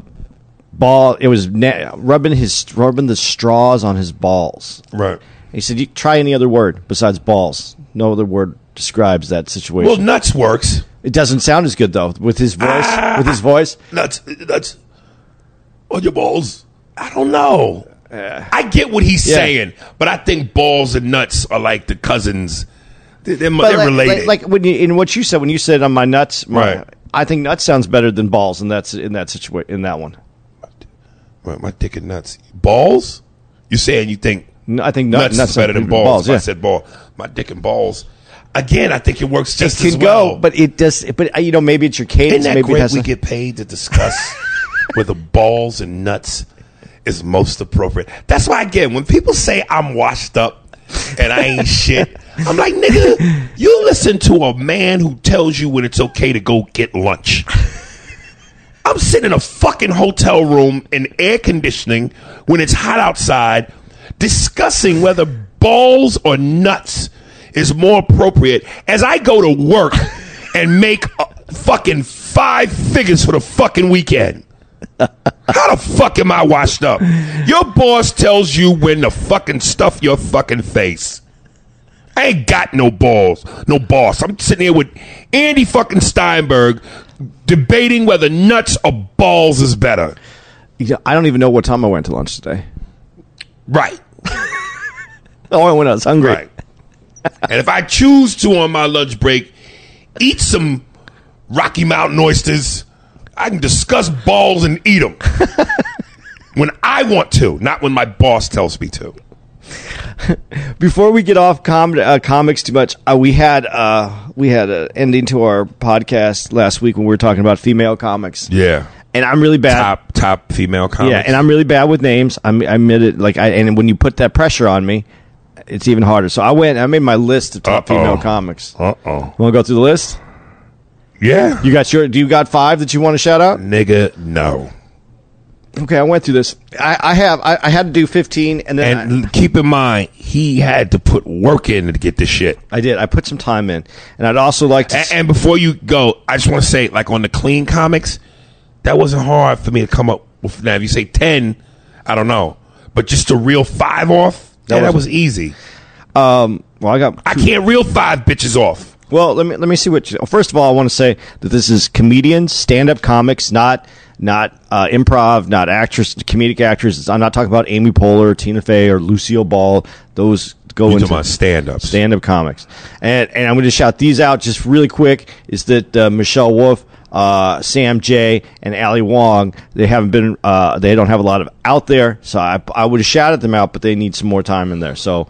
ball. It was na- rubbing his rubbing the straws on his balls. Right. He said, you "Try any other word besides balls. No other word describes that situation." Well, nuts works. it doesn't sound as good though with his voice. with his voice, Nuts, nuts on your balls. I don't know. I get what he's Yeah. saying, but I think balls and nuts are like the cousins. They're, they're, like, related. Like, like when you in what you said when you said on my nuts, my, Right. I think nuts sounds better than balls, and that's in that situation in that one. my, my dick and nuts. Balls? You saying you think No, I think nut, nuts, nuts is better than better balls? Yeah. I said ball. My dick and balls. Again, I think it works it just can as well. go, but it does. But uh, you know, maybe it's your cadence. Isn't that maybe it great? We a- get paid to discuss whether balls and nuts is most appropriate. That's why again, when people say I'm washed up and I ain't shit, I'm like, nigga, you listen to a man who tells you when it's okay to go get lunch. I'm sitting in a fucking hotel room in air conditioning when it's hot outside, discussing whether balls or nuts is more appropriate as I go to work and make uh, fucking five figures for the fucking weekend. How the fuck am I washed up? Your boss tells you when to fucking stuff your fucking face. I ain't got no balls, no boss. I'm sitting here with Andy fucking Steinberg debating whether nuts or balls is better. Yeah, I don't even know what time I went to lunch today. Right, Oh, I went. I was hungry. right. and if I choose to on my lunch break eat some Rocky Mountain oysters, I can discuss balls and eat them when I want to, not when my boss tells me to. Before we get off com- uh, comics too much, uh, we had uh, we had an ending to our podcast last week when we were talking about female comics, Yeah, and I'm really bad. top top female comics. Yeah, and I'm really bad with names. I'm, I admit it. Like, I, and when you put that pressure on me, it's even harder. So I went. I made my list of top Uh-oh. female comics. uh oh. Want to go through the list? Yeah, You got your? Do you got five that you want to shout out? nigga, no. Okay, I went through this. I, I have. I, I had to do 15, and then And l- keep in mind, he had to put work in to get this shit. I, I did. I put some time in, and I'd also like to. And, and before you go, I just want to say, like on the clean comics, that wasn't hard for me to come up with. Now, if you say ten, I don't know, but just to real five off, that, yeah, that was easy. um, well, I got. I can't reel five bitches off. Well, let me let me see what. You, first of all, I want to say that this is comedians, stand-up comics, not not uh, improv, not actress, comedic actors. I'm not talking about Amy Poehler, Tina Fey, or Lucille Ball. Those go You into stand up stand-up comics. And and I'm going to shout these out just really quick. Is that uh, Michelle Wolf, uh, Sam Jay, and Ali Wong? They haven't been. Uh, they don't have a lot of out there, so I I would have shouted them out, but they need some more time in there. So.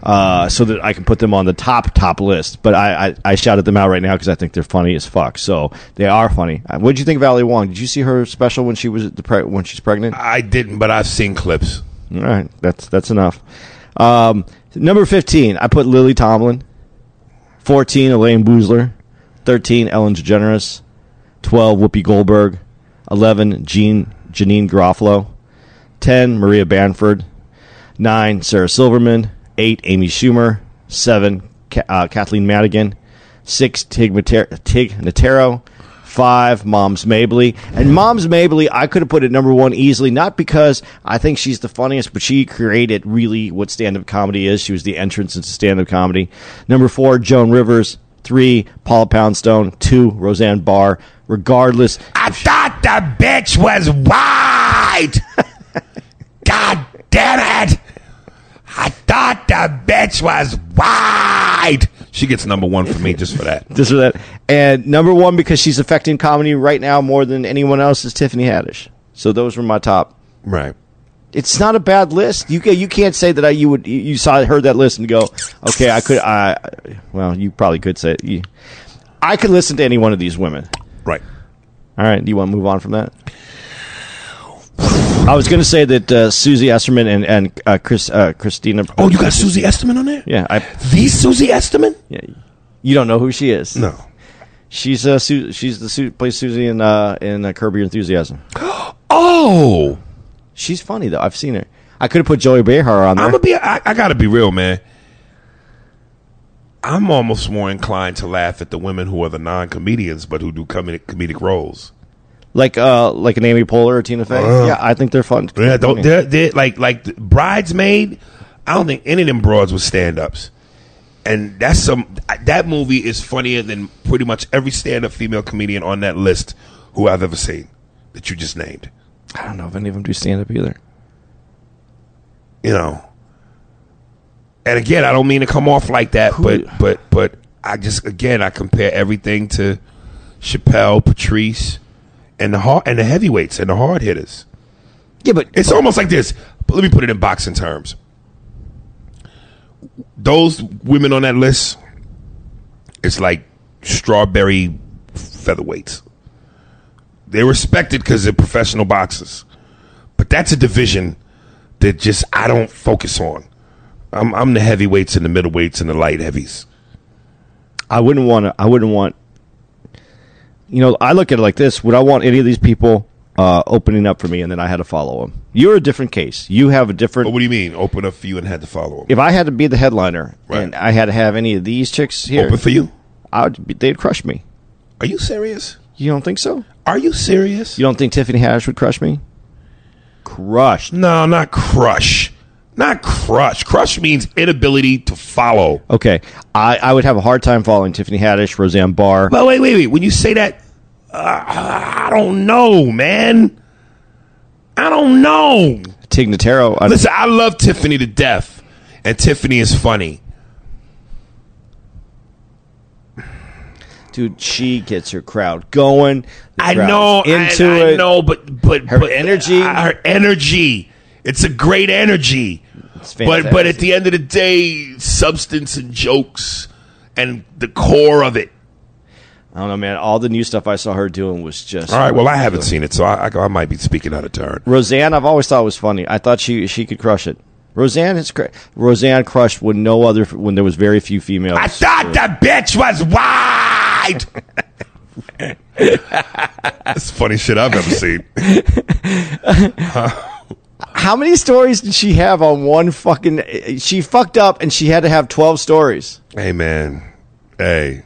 Uh, so that I can put them on the top top list, but I I, I shouted them out right now because I think they're funny as fuck. So they are funny. Uh, What did you think of Ali Wong? Did you see her special when she was pre- when she's pregnant? I didn't, but I've seen clips. All right, that's that's enough. Um, number fifteen, I put Lily Tomlin. Fourteen, Elayne Boosler. Thirteen, Ellen DeGeneres. Twelve, Whoopi Goldberg. Eleven, Jean Janeane Garofalo. Ten, Maria Bamford. Nine, Sarah Silverman. Eight, Amy Schumer. Seven, uh, Kathleen Madigan. Six, Tig, Mater- Tig Notaro. Five, Moms Mabley. And Moms Mabley, I could have put it number one easily, not because I think she's the funniest, but she created really what stand up comedy is. She was the entrance into stand up comedy. Number four, Joan Rivers. Three, Paula Poundstone. Two, Roseanne Barr. Regardless, I thought the bitch was white. God damn it! Thought the bitch was white. She gets number one for me just for that. this or that. And number one, because she's affecting comedy right now more than anyone else, is Tiffany Haddish. So those were my top. Right. It's not a bad list. You can, you can't say that I, you would you saw heard that list and go, okay, I could I well you probably could say it. You, I could listen to any one of these women. Right. All right, do you want to move on from that? I was going to say that uh, Susie Esterman and and uh, Chris uh, Christina. Oh, you got Susie Esterman on there? yeah, I The Susie Esterman? yeah. You don't know who she is? No. She's uh Su- she's the Su- plays Susie in uh in uh, Curb Your Enthusiasm. Oh, She's funny though. I've seen her. I could have put Joey Behar on there. I'm gonna be. I, I gotta be real, man. I'm almost more inclined to laugh at the women who are the non-comedians, but who do comedic comedic roles. Like uh like an Amy Poehler or Tina Fey. Uh. yeah, I think they're fun. Yeah, don't they're, they're like like the bridesmaid. I don't think any of them broads were stand-ups, and that's some that movie is funnier than pretty much every stand-up female comedian on that list who I've ever seen that you just named. I don't know if any of them do stand up either. You know, and again, I don't mean to come off like that, but but but I just again I compare everything to Chappelle, Patrice, and the hard and the heavyweights and the hard hitters. Yeah, but It's almost like this. But let me put it in boxing terms. Those women on that list, it's like strawberry featherweights. They're respected because they're professional boxers, but that's a division that just I don't focus on. I'm, I'm the heavyweights and the middleweights and the light heavies. I wouldn't want to. I wouldn't want. You know, I look at it like this: Would I want any of these people uh, opening up for me, and then I had to follow them? You're a different case. You have a different. But what do you mean? Open up for you and had to follow them. if I had to be the headliner Right. and I had to have any of these chicks here, Open for you? I would be, they'd crush me. Are you serious? You don't think so? Are you serious? You don't think Tiffany Haddish would crush me? Crushed. no, not crush. Not crush. Crush means inability to follow. Okay, I, I would have a hard time following Tiffany Haddish, Roseanne Barr. But wait, wait, wait. When you say that, uh, I don't know, man. I don't know. Tig Notaro. I, Listen, I love Tiffany to death, and Tiffany is funny. dude, she gets her crowd going. I know, into I, I it. know, but but Her but, energy? uh, her energy. It's a great energy. It's But but at the end of the day, substance and jokes and the core of it. I don't know, man. All the new stuff I saw her doing was just. All right. Well, I haven't seen it, so I, I, I might be speaking out of turn. Roseanne, I've always thought was funny. I thought she she could crush it. Roseanne is cra- Roseanne crushed when no other when there was very few females. I thought the bitch was white. That's funny shit I've ever seen. How many stories did she have on one fucking? She fucked up and she had to have twelve stories. Hey man, hey.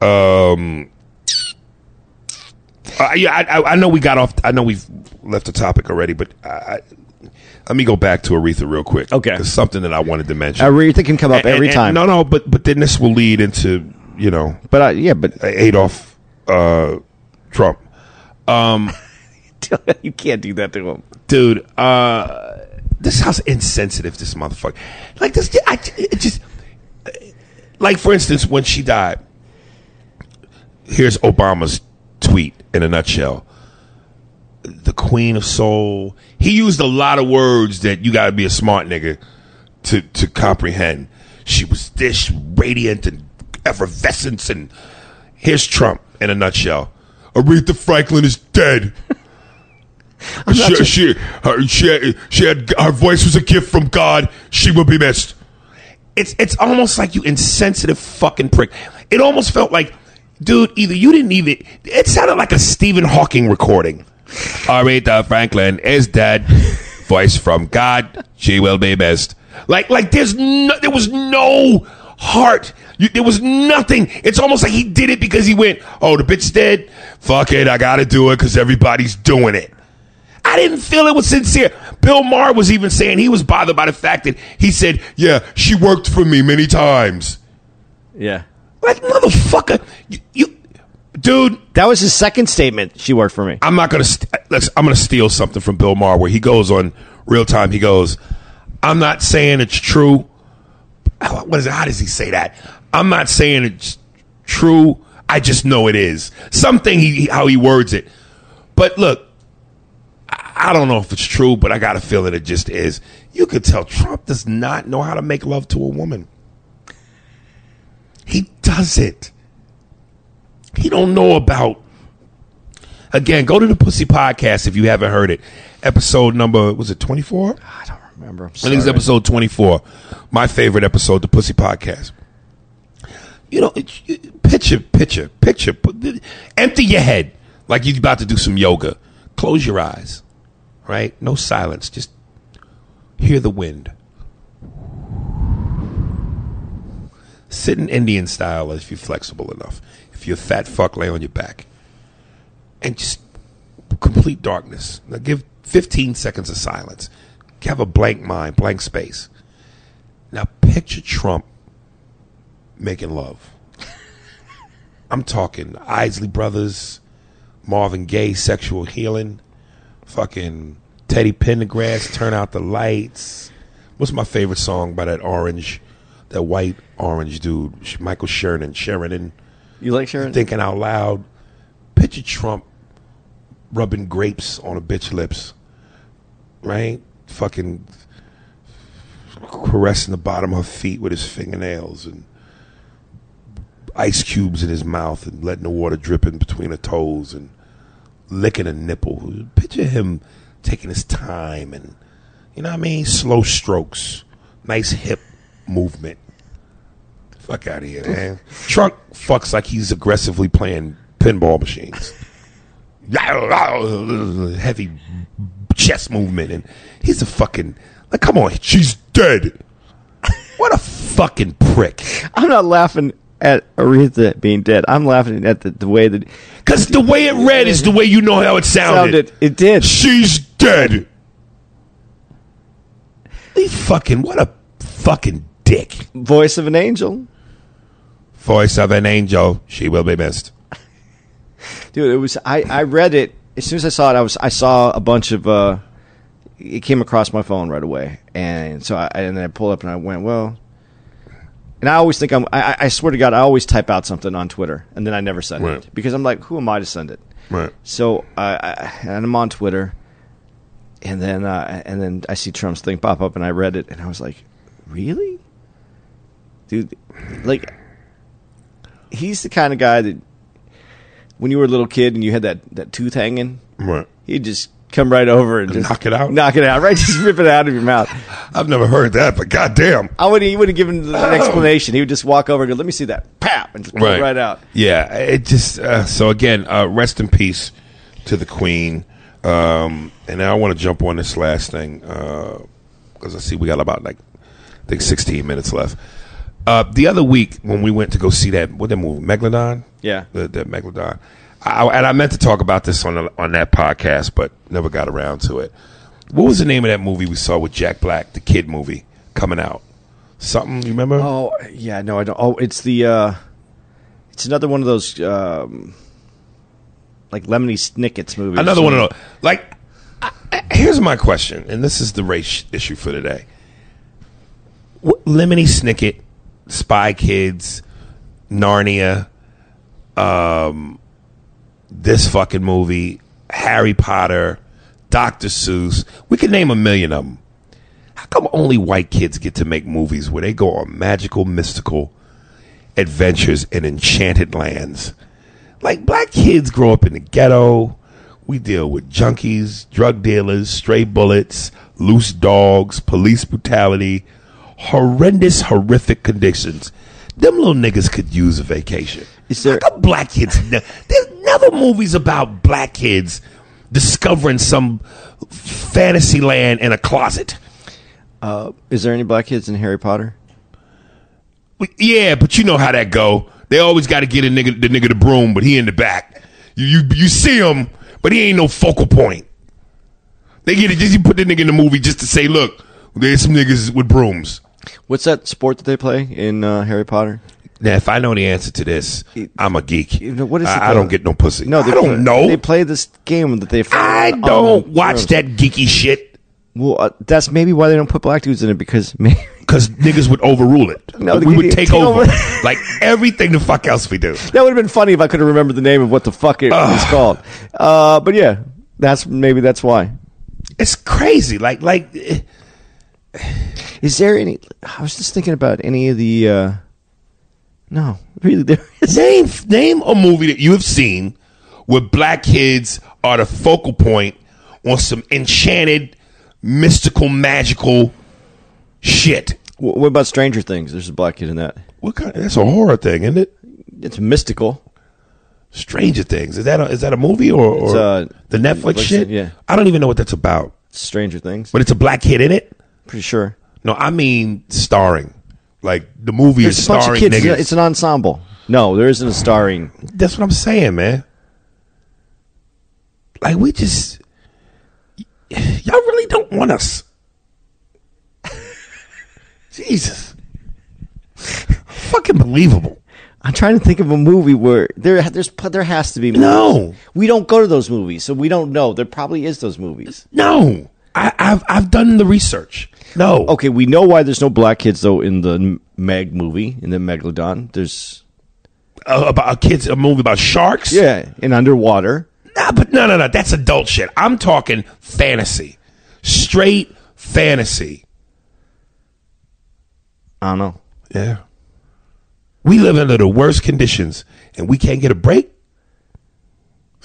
Um. yeah, I, I, I know we got off. I know we've left the topic already, but I, let me go back to Aretha real quick. Okay. It's something that I wanted to mention. Aretha can come up And- every and- time. No, no, but but then this will lead into you know but I, yeah, but Adolf uh, Trump, you can't do that to him. dude. Uh, this how's insensitive this motherfucker. Like this, I just like for instance when she died. Here's Obama's tweet in a nutshell. The Queen of Soul. He used a lot of words that you got to be a smart nigga to to comprehend. She was this radiant and effervescence, and here's Trump in a nutshell. Aretha Franklin is dead. she, she, her, she, had, she had her voice was a gift from God. She will be missed. It's it's almost like you insensitive fucking prick. It almost felt like, dude, either you didn't even. It sounded like a Stephen Hawking recording. Aretha Franklin is dead. Voice from God. She will be missed. Like like there's no there was no heart. You, there was nothing. It's almost like he did it because he went, oh, the bitch dead. Fuck it, I gotta do it because everybody's doing it. I didn't feel it was sincere. Bill Maher was even saying he was bothered by the fact that he said, "Yeah, she worked for me many times." Yeah, Like motherfucker, you, you dude. that was his second statement. She worked for me. I'm not gonna. St- let's, I'm gonna steal something from Bill Maher where he goes on real time. He goes, "I'm not saying it's true." What is it? How does he say that? I'm not saying it's true. I just know it is. Something he how he words it. But look, I don't know if it's true, but I got a feeling it just is. You could tell Trump does not know how to make love to a woman. He does it. He don't know about. Again, go to the Pussy Podcast if you haven't heard it. Episode number was it twenty four? I don't remember. I think it's episode 24. My favorite episode, the Pussy Podcast. You know, it, it- picture, picture, picture. Empty your head like you're about to do some yoga. Close your eyes, right? No silence. Just hear the wind. Sit in Indian style if you're flexible enough. If you're fat fuck, lay on your back. And just complete darkness. Now give 15 seconds of silence. Have a blank mind, blank space. Now picture Trump making love. I'm talking Isley Brothers, Marvin Gaye, Sexual Healing, fucking Teddy Pendergrass, Turn Out the Lights. What's my favorite song by that orange, that white orange dude, Michael Sherman, Sheridan, You like Sharon? thinking out loud. Picture Trump rubbing grapes on a bitch lips, right? Fucking caressing the bottom of her feet with his fingernails and ice cubes in his mouth and letting the water drip in between her toes and licking a nipple. Picture him taking his time and, you know what I mean? Slow strokes, nice hip movement. Fuck out of here, man. Trump fucks like he's aggressively playing pinball machines. Heavy chest movement, and he's a fucking like. Come on, she's dead. What a fucking prick. I'm not laughing at Aretha being dead. I'm laughing at the, the way that Because the way it read is the way you know how it sounded. sounded. It did. She's dead. He fucking what a fucking dick. Voice of an angel, Voice of an angel, she will be missed. dude. It was. I I read it as soon as I saw it. I was. I saw a bunch of. uh It came across my phone right away, and so I and then I pulled up and I went well. And I always think I'm. I, I swear to God, I always type out something on Twitter and then I never send Right. it because I'm like, who am I to send it? Right. So I, I and I'm on Twitter, and then uh, and then I see Trump's thing pop up, and I read it, and I was like, really, dude, like he's the kind of guy that when you were a little kid and you had that that tooth hanging, Right. he'd just come right over and just Knock it out? knock it out, right, just rip it out of your mouth. I've never heard that, but goddamn. I would he wouldn't have given an explanation. He would just walk over and go, "Let me see that," pap, and just pull it right out. Yeah, it just uh, so again, uh, rest in peace to the Queen. Um, and now I want to jump on this last thing because I see we got about like I think 16 minutes left. Uh, the other week when we went to go see that what that movie Megalodon, Yeah. the, the Megalodon, I, and I meant to talk about this on the, on that podcast, but never got around to it. What was the name of that movie we saw with Jack Black, the kid movie coming out? Something you remember? Oh yeah, no, I don't. Oh, it's the uh, it's another one of those um, like Lemony Snicket's movies. Another one of those. Like, I, I- here's my question, and this is the race issue for today. What, Lemony Snicket, Spy Kids, Narnia, um, this fucking movie, Harry Potter, Dr. Seuss. We could name a million of them. How come only white kids get to make movies where they go on magical, mystical adventures in enchanted lands? Like black kids grow up in the ghetto. We deal with junkies, drug dealers, stray bullets, loose dogs, police brutality, horrendous, horrific conditions. Them little niggas could use a vacation. Is there- How black kids? There's never movies about black kids discovering some fantasy land in a closet. Is there any black kids in Harry Potter? Yeah, but you know how that go. They always got to get a nigga, the nigga the broom, but he in the back. You you, you see him, but he ain't no focal point. They get it just you put the nigga in the movie just to say, look, there's some niggas with brooms. What's that sport that they play in uh, Harry Potter? Now, if I know the answer to this, I'm a geek. You know, what is it I, I don't get no pussy. No, I they don't play, know. They play this game that they. I don't on watch that geeky shit Well, uh, that's maybe why they don't put black dudes in it because maybe, because niggas would overrule it. No, we would take take over over. like everything the fuck else we do. that would have been funny if I could have remembered the name of what the fuck it was called. Uh, but yeah, that's maybe that's why. It's crazy. Like like. eh, Is there any? I was just thinking about any of the. Uh, no, really, there is. Name name a movie that you have seen where black kids are the focal point on some enchanted, mystical, magical shit. Wh- What about Stranger Things? There's a black kid in that. What kind? That's a horror thing, isn't it? It's mystical. Stranger Things is that a, is that a movie or, or It's, uh, the Netflix Netflix, shit? yeah. I don't even know what that's about. Stranger Things. But it's a black kid in it. Pretty sure. No, I mean starring. Like the movie There's is a bunch of starring kids. niggas. It's an ensemble. No, there isn't a starring. That's what I'm saying, man. Like we just y'all really don't want us. Jesus. Fucking believable. I'm trying to think of a movie where there there's there has to be movies. No. We don't go to those movies, so we don't know. There probably is those movies. No. I, I've I've done the research. No. Okay, we know why there's no black kids though in the Meg movie in the Megalodon. There's Uh, about a kids a movie about sharks? yeah, in underwater. Nah, but no no no, that's adult shit. I'm talking fantasy. Straight fantasy. I don't know. Yeah. We live under the worst conditions and we can't get a break.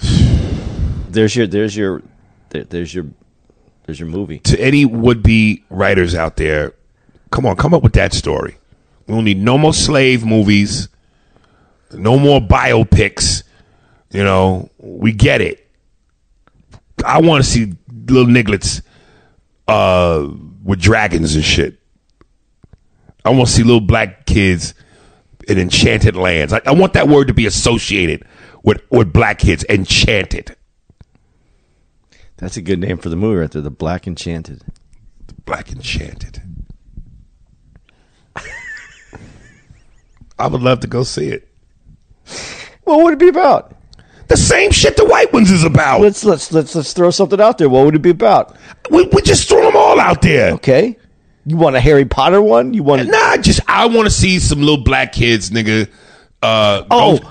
There's your there's your there, there's your your movie. to any would be writers out there, come on, come up with that story. We don't need no more slave movies, no more biopics. You know, we get it. I want to see little nigglets uh, with dragons and shit. I want to see little black kids in enchanted lands. I, I want that word to be associated with with black kids. Enchanted, That's a good name for the movie right there, The Black Enchanted. The Black enchanted. I would love to go see it. What would it be about? The same shit the white ones is about. Let's let's let's let's throw something out there. What would it be about? We, we just throw them all out there. Okay. You want a Harry Potter one? You want a, Nah, just I want to see some little black kids, nigga. Uh, Oh, go-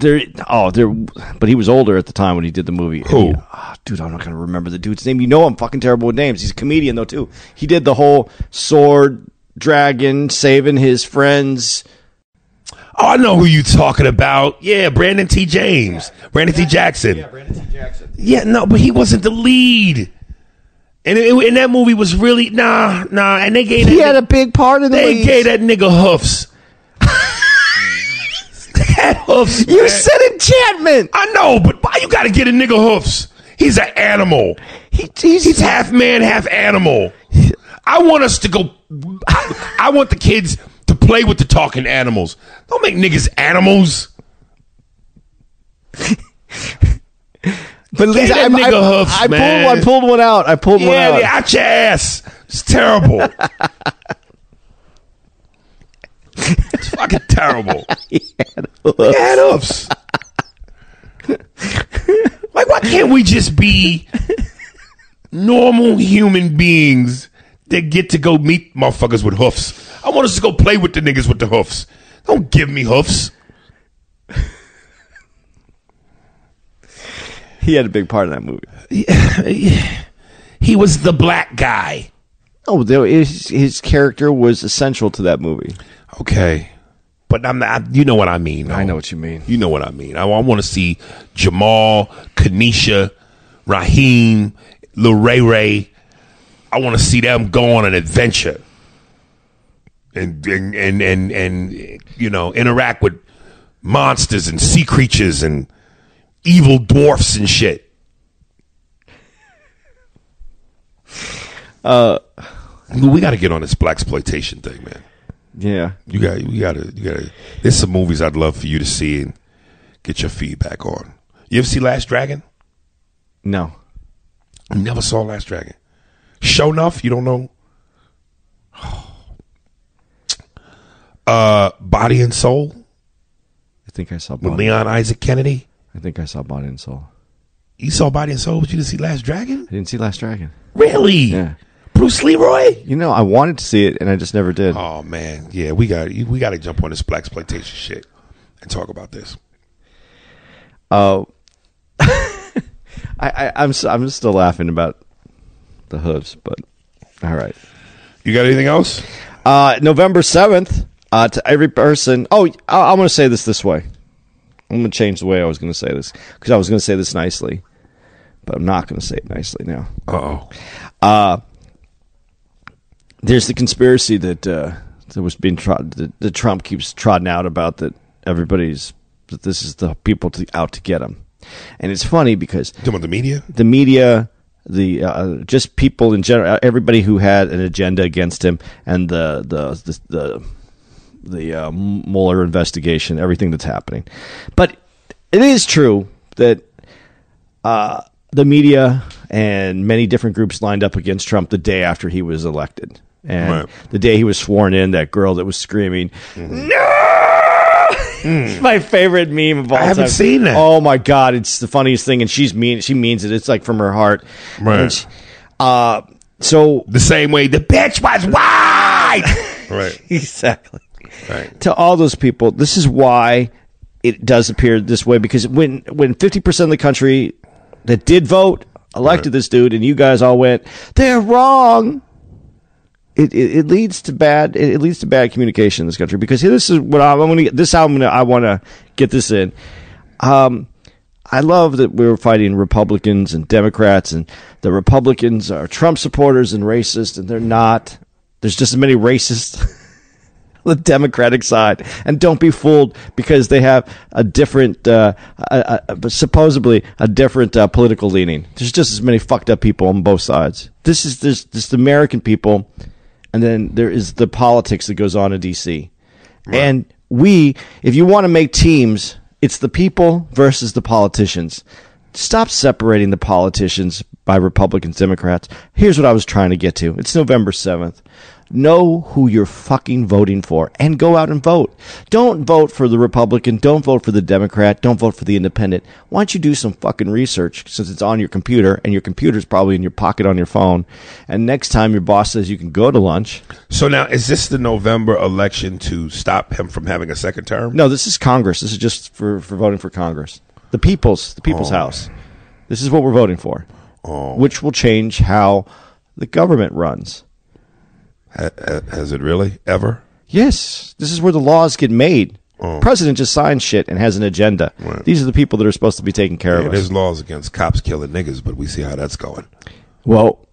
there. Oh, there. But he was older at the time when he did the movie. Who? he- ah, dude, I'm not gonna remember the dude's name. You know, I'm fucking terrible with names. He's a comedian though too. He did the whole sword dragon saving his friends. oh, I know who you talking about. Yeah, Brandon T. James, Brandon T. Jackson. Yeah, Brandon T. Jackson. Yeah, no, but he wasn't the lead. And, it, and that movie was really nah, nah. And they gave He that had a big part in the they lead. gave that nigga hoofs. Hoofs. You man. said enchantment. I know, but why you got to get a nigga hoofs? He's an animal. He, he's, He's half man, half animal. I want us to go. I, I want the kids to play with the talking animals. Don't make niggas animals. But that I, nigga I, hoofs, I pulled man. one. Pulled one out. I pulled one Yeah, out. they out your ass. It's terrible. it's fucking terrible. He had hoofs. like, why can't we just be normal human beings that get to go meet motherfuckers with hoofs? I want us to go play with the niggas with the hoofs. Don't give me hoofs. He had a big part in that movie. He was the black guy. Oh, there, his, his character was essential to that movie. Okay. But I'm not, you know what I mean. I know what you mean. You know what I mean. I, want to see Jamal, Kanisha, Raheem, Lil Ray Ray. I want to see them go on an adventure and and, and and and you know interact with monsters and sea creatures and evil dwarfs and shit. Uh, we got to get on this black exploitation thing, man. Yeah. You got you got to you got to. There's some movies I'd love for you to see and get your feedback on. You ever see Last Dragon? No. I never saw Last Dragon. Show enough, you don't know. Uh, Body and Soul I think I saw with Body. Leon Isaac Kennedy. I think I saw Body and Soul. You saw Body and Soul, but you didn't see Last Dragon. I didn't see Last Dragon. Really? Yeah. Bruce Leroy. You know, I wanted to see it and I just never did. Oh man, yeah, we got we got to jump on this black exploitation shit and talk about this. Oh. I, I, I'm s- I'm still laughing about the hooves, but all right. You got anything else? Uh, November seventh. Uh, to every person. Oh, I, I'm going to say this this way. I'm going to change the way I was going to say this because I was going to say this nicely, but I'm not going to say it nicely now. Uh oh. There's the conspiracy that uh, that was being trod that, that Trump keeps trotting out about that everybody's that this is the people to, out to get him, and it's funny because Talking about the media. the media, the uh, just people in general, everybody who had an agenda against him, and the the the the, the uh, Mueller investigation, everything that's happening. But it is true that uh, the media and many different groups lined up against Trump the day after he was elected. And Right. the day he was sworn in, that girl that was screaming, "No!" It's my favorite meme of all I haven't time. seen that. Oh my god, it's the funniest thing, and she's mean. She means it. It's like from her heart. Right. She- uh, so The same way the bitch was white. right. exactly Right. to all those people, this is why it does appear this way because when when fifty percent of the country that did vote elected this dude, and you guys all went, they're wrong. It, it, it leads to bad it, it leads to bad communication in this country because this is what I'm, I'm going to get this album I want to get this in. Um, I love that we're fighting Republicans and Democrats, and the Republicans are Trump supporters and racist, and they're not. There's just as many racists on the Democratic side, and don't be fooled because they have a different, uh, uh, uh, supposedly a different uh, political leaning. There's just as many fucked up people on both sides. This is there's just American people, and then there is the politics that goes on in D.C. And we, if you want to make teams, it's the people versus the politicians. Stop separating the politicians by Republicans, Democrats. Here's what I was trying to get to. It's November 7th. Know who you're fucking voting for and go out and vote. Don't vote for the Republican. Don't vote for the Democrat. Don't vote for the independent. Why don't you do some fucking research since it's on your computer and your computer's probably in your pocket on your phone. And next time your boss says you can go to lunch. So now, is this the November election to stop him from having a second term? No, this is Congress. This is just for, for voting for Congress. The people's, the people's oh. house. This is what we're voting for. Oh. Which will change how the government runs. Ha- ha- has it really ever? Yes, this is where the laws get made. Oh. President just signs shit and has an agenda. These are the people that are supposed to be taking care Yeah, of there's us. laws against cops killing niggas, but we see how that's going. Well,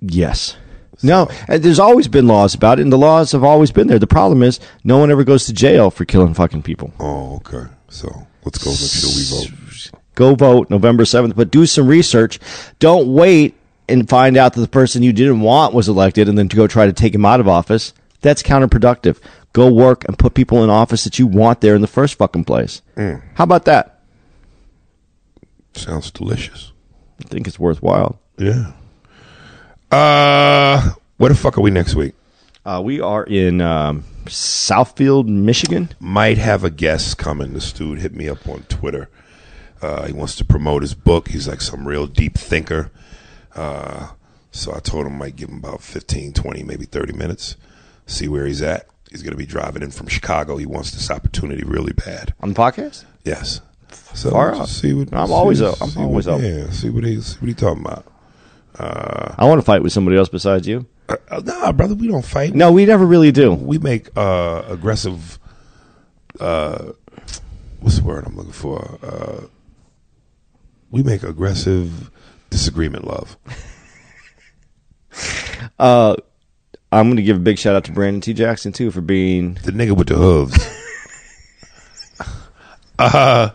yes. No, there's always been laws about it, and the laws have always been there. The problem is no one ever goes to jail for killing fucking people. Oh, okay. So let's go make sure we vote. Go vote November 7th, but do some research. Don't wait and find out that the person you didn't want was elected and then to go try to take him out of office. That's counterproductive. Go work and put people in office that you want there in the first fucking place. How about that? Sounds delicious. I think it's worthwhile. Yeah. Uh, where the fuck are we next week? Uh, we are in um, Southfield, Michigan. Might have a guest coming. This dude hit me up on Twitter. Uh, he wants to promote his book. He's like some real deep thinker. Uh, so I told him I might give him about 15, 20, maybe 30 minutes, see where he's at. He's going to be driving in from Chicago. He wants this opportunity really bad. On the podcast? Yes. So Far out. see what I'm see- always up. I'm always what, up. Yeah, see what he's see what he talking about. Uh, I want to fight with somebody else besides you. Uh, uh, nah, brother, we don't fight. No, we never really do. we make uh, aggressive. Uh, what's the word I'm looking for? Uh, we make aggressive disagreement love. I'm going to give a big shout out to Brandon T. Jackson, too, for being. The nigga with the hooves. uh,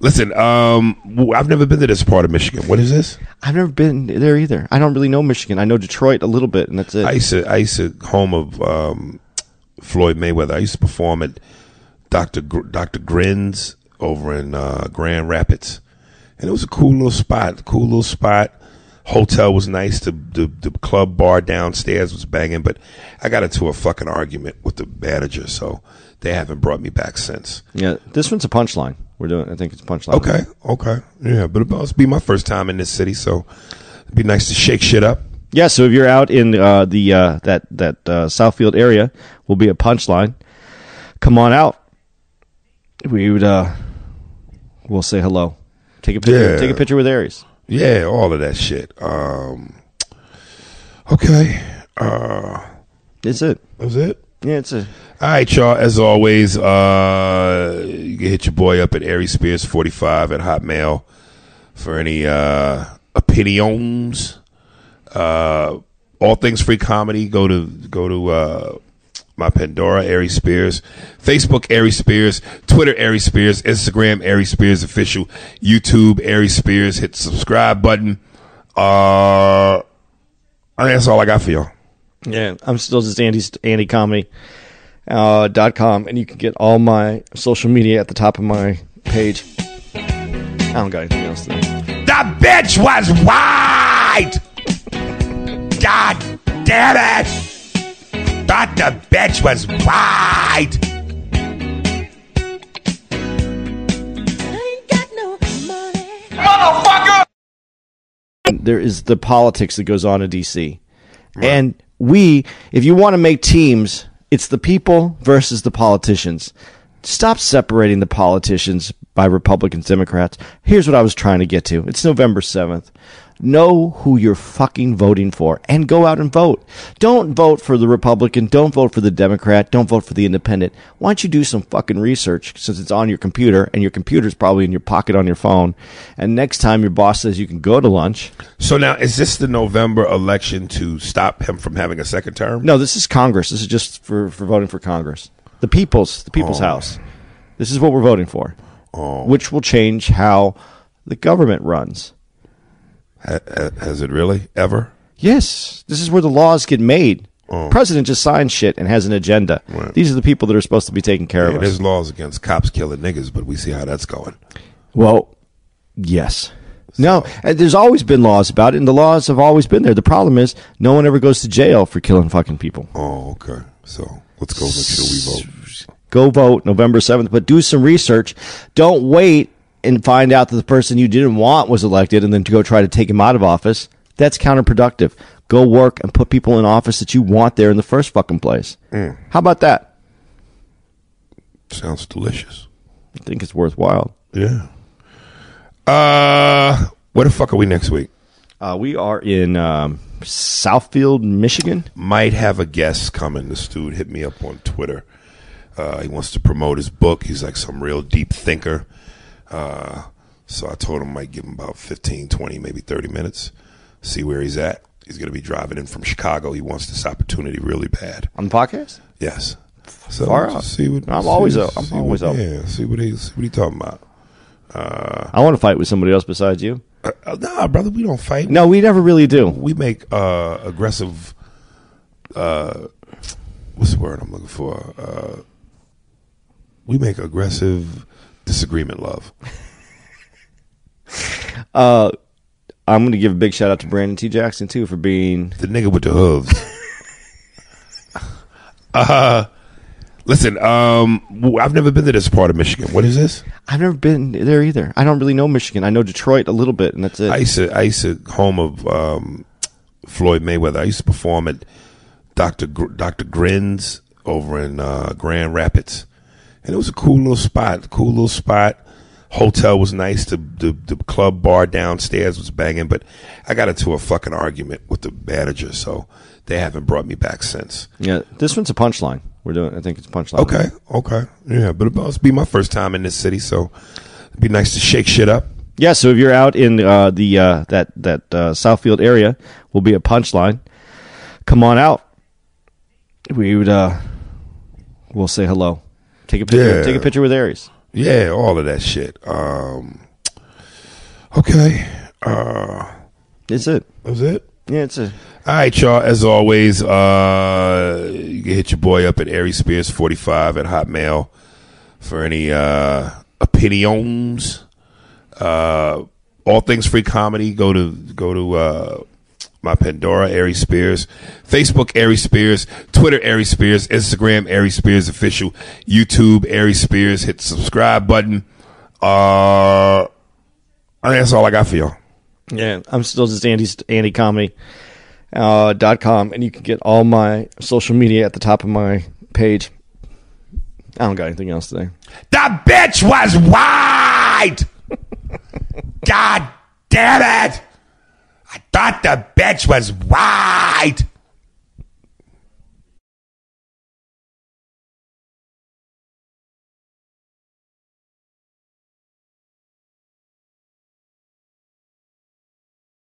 listen. Um, I've never been to this part of Michigan. What is this? I've never been there either. I don't really know Michigan. I know Detroit a little bit, and that's it. I used to. I used to home of um, Floyd Mayweather. I used to perform at Doctor Gr- Doctor Grins over in uh, Grand Rapids, and it was a cool little spot. Cool little spot. Hotel was nice. The, the the club bar downstairs was banging, but I got into a fucking argument with the manager, so they haven't brought me back since. yeah, this one's a punchline. We're doing. I think it's a punchline. Okay, okay, yeah, but it'll be my first time in this city, so it'd be nice to shake shit up. Yeah. So if you're out in uh, the uh, that that uh, Southfield area, will be a punchline. Come on out. We would. Uh, we'll say hello. Take a picture. Yeah. Take a picture with Aries. Yeah, all of that shit. Um, okay, uh, That's it. that's it. Yeah, it's a. All right, y'all. As always, uh, you can hit your boy up at Aries Spears forty five at Hotmail for any uh, opinions. Uh, all things free comedy. Go to go to uh, my Pandora Aries Spears, Facebook Aries Spears, Twitter Aries Spears, Instagram Aries Spears official, YouTube Aries Spears. Hit the subscribe button. Uh, I think that's all I got for y'all. Yeah, I'm still just Andy's Andy Comedy uh, dot com, and you can get all my social media at the top of my page. I don't got anything else. To do. The bitch was white! God damn it! Thought the bitch was white! ain't no money. There is the politics that goes on in DC, and we, if you want to make teams, it's the people versus the politicians. Stop separating the politicians by Republicans, Democrats. Here's what I was trying to get to. It's November 7th. Know who you're fucking voting for and go out and vote. Don't vote for the Republican. Don't vote for the Democrat. Don't vote for the independent. Why don't you do some fucking research since it's on your computer and your computer's probably in your pocket on your phone. And next time your boss says you can go to lunch. So now, is this the November election to stop him from having a second term? No, this is Congress. This is just for, for voting for Congress. The people's, the people's oh. house. This is what we're voting for. Oh. Which will change how the government runs. Ha- ha- has it really? Ever? Yes, this is where the laws get made. Oh. President just signs shit and has an agenda. Right. These are the people that are supposed to be taking care Yeah, of us. there's laws against cops killing niggas, but we see how that's going. Well, yes. No, and uh, there's always been laws about it, and the laws have always been there. The problem is no one ever goes to jail for killing fucking people. Oh, okay. So let's go make sure we vote. Go vote November 7th, but do some research. Don't wait and find out that the person you didn't want was elected and then to go try to take him out of office. That's counterproductive. Go work and put people in office that you want there in the first fucking place. How about that? Sounds delicious. I think it's worthwhile. Yeah. Uh, where the fuck are we next week? Uh, we are in um, Southfield, Michigan. Might have a guest coming. This dude hit me up on Twitter. Uh, he wants to promote his book. He's like some real deep thinker. Uh, so I told him I might give him about 15, 20, maybe 30 minutes. See where he's at. He's going to be driving in from Chicago. He wants this opportunity really bad. On the podcast? Yes. So Far out. see what I'm see- always up. I'm always what, up. Yeah, see what he see what he talking about. I want to fight with somebody else besides you. Uh, uh, nah, brother, we don't fight. No, we never really do. we make uh, aggressive. Uh, what's the word I'm looking for? Uh, we make aggressive disagreement love. Uh, I'm going to give a big shout out to Brandon T. Jackson too for being. The nigga with the hooves. uh, listen, um, I've never been to this part of Michigan. What is this? I've never been there either. I don't really know Michigan. I know Detroit a little bit, and that's it. I used to, I used to home of um, Floyd Mayweather. I used to perform at Doctor Gr- Doctor Grin's over in uh, Grand Rapids, and it was a cool little spot. Cool little spot. Hotel was nice. The, the the club bar downstairs was banging, but I got into a fucking argument with the manager, so they haven't brought me back since. yeah, this one's a punchline. We're doing. I think it's a punchline. Okay, okay, yeah, but it'll be my first time in this city, so it'd be nice to shake shit up. Yeah. So if you're out in uh, the uh, that that uh, Southfield area, will be a punchline. Come on out. We would. uh We'll say hello. Take a picture. Yeah. Take a picture with Aries. Yeah, all of that shit. Um, okay, uh, It's it. That's it. Yeah, it's a. All right, y'all. As always, uh, you can hit your boy up at Aries Spears forty five at Hotmail for any uh, opinions. Uh, all things free comedy. Go to go to uh, my Pandora Aries Spears, Facebook Aries Spears, Twitter Aries Spears, Instagram Aries Spears official, YouTube Aries Spears. Hit the subscribe button. Uh, I think that's all I got for y'all. Yeah, I'm still just Andy's Andy Comedy uh, dot com, and you can get all my social media at the top of my page. I don't got anything else today. The bitch was white. God damn it. I thought the bitch was white.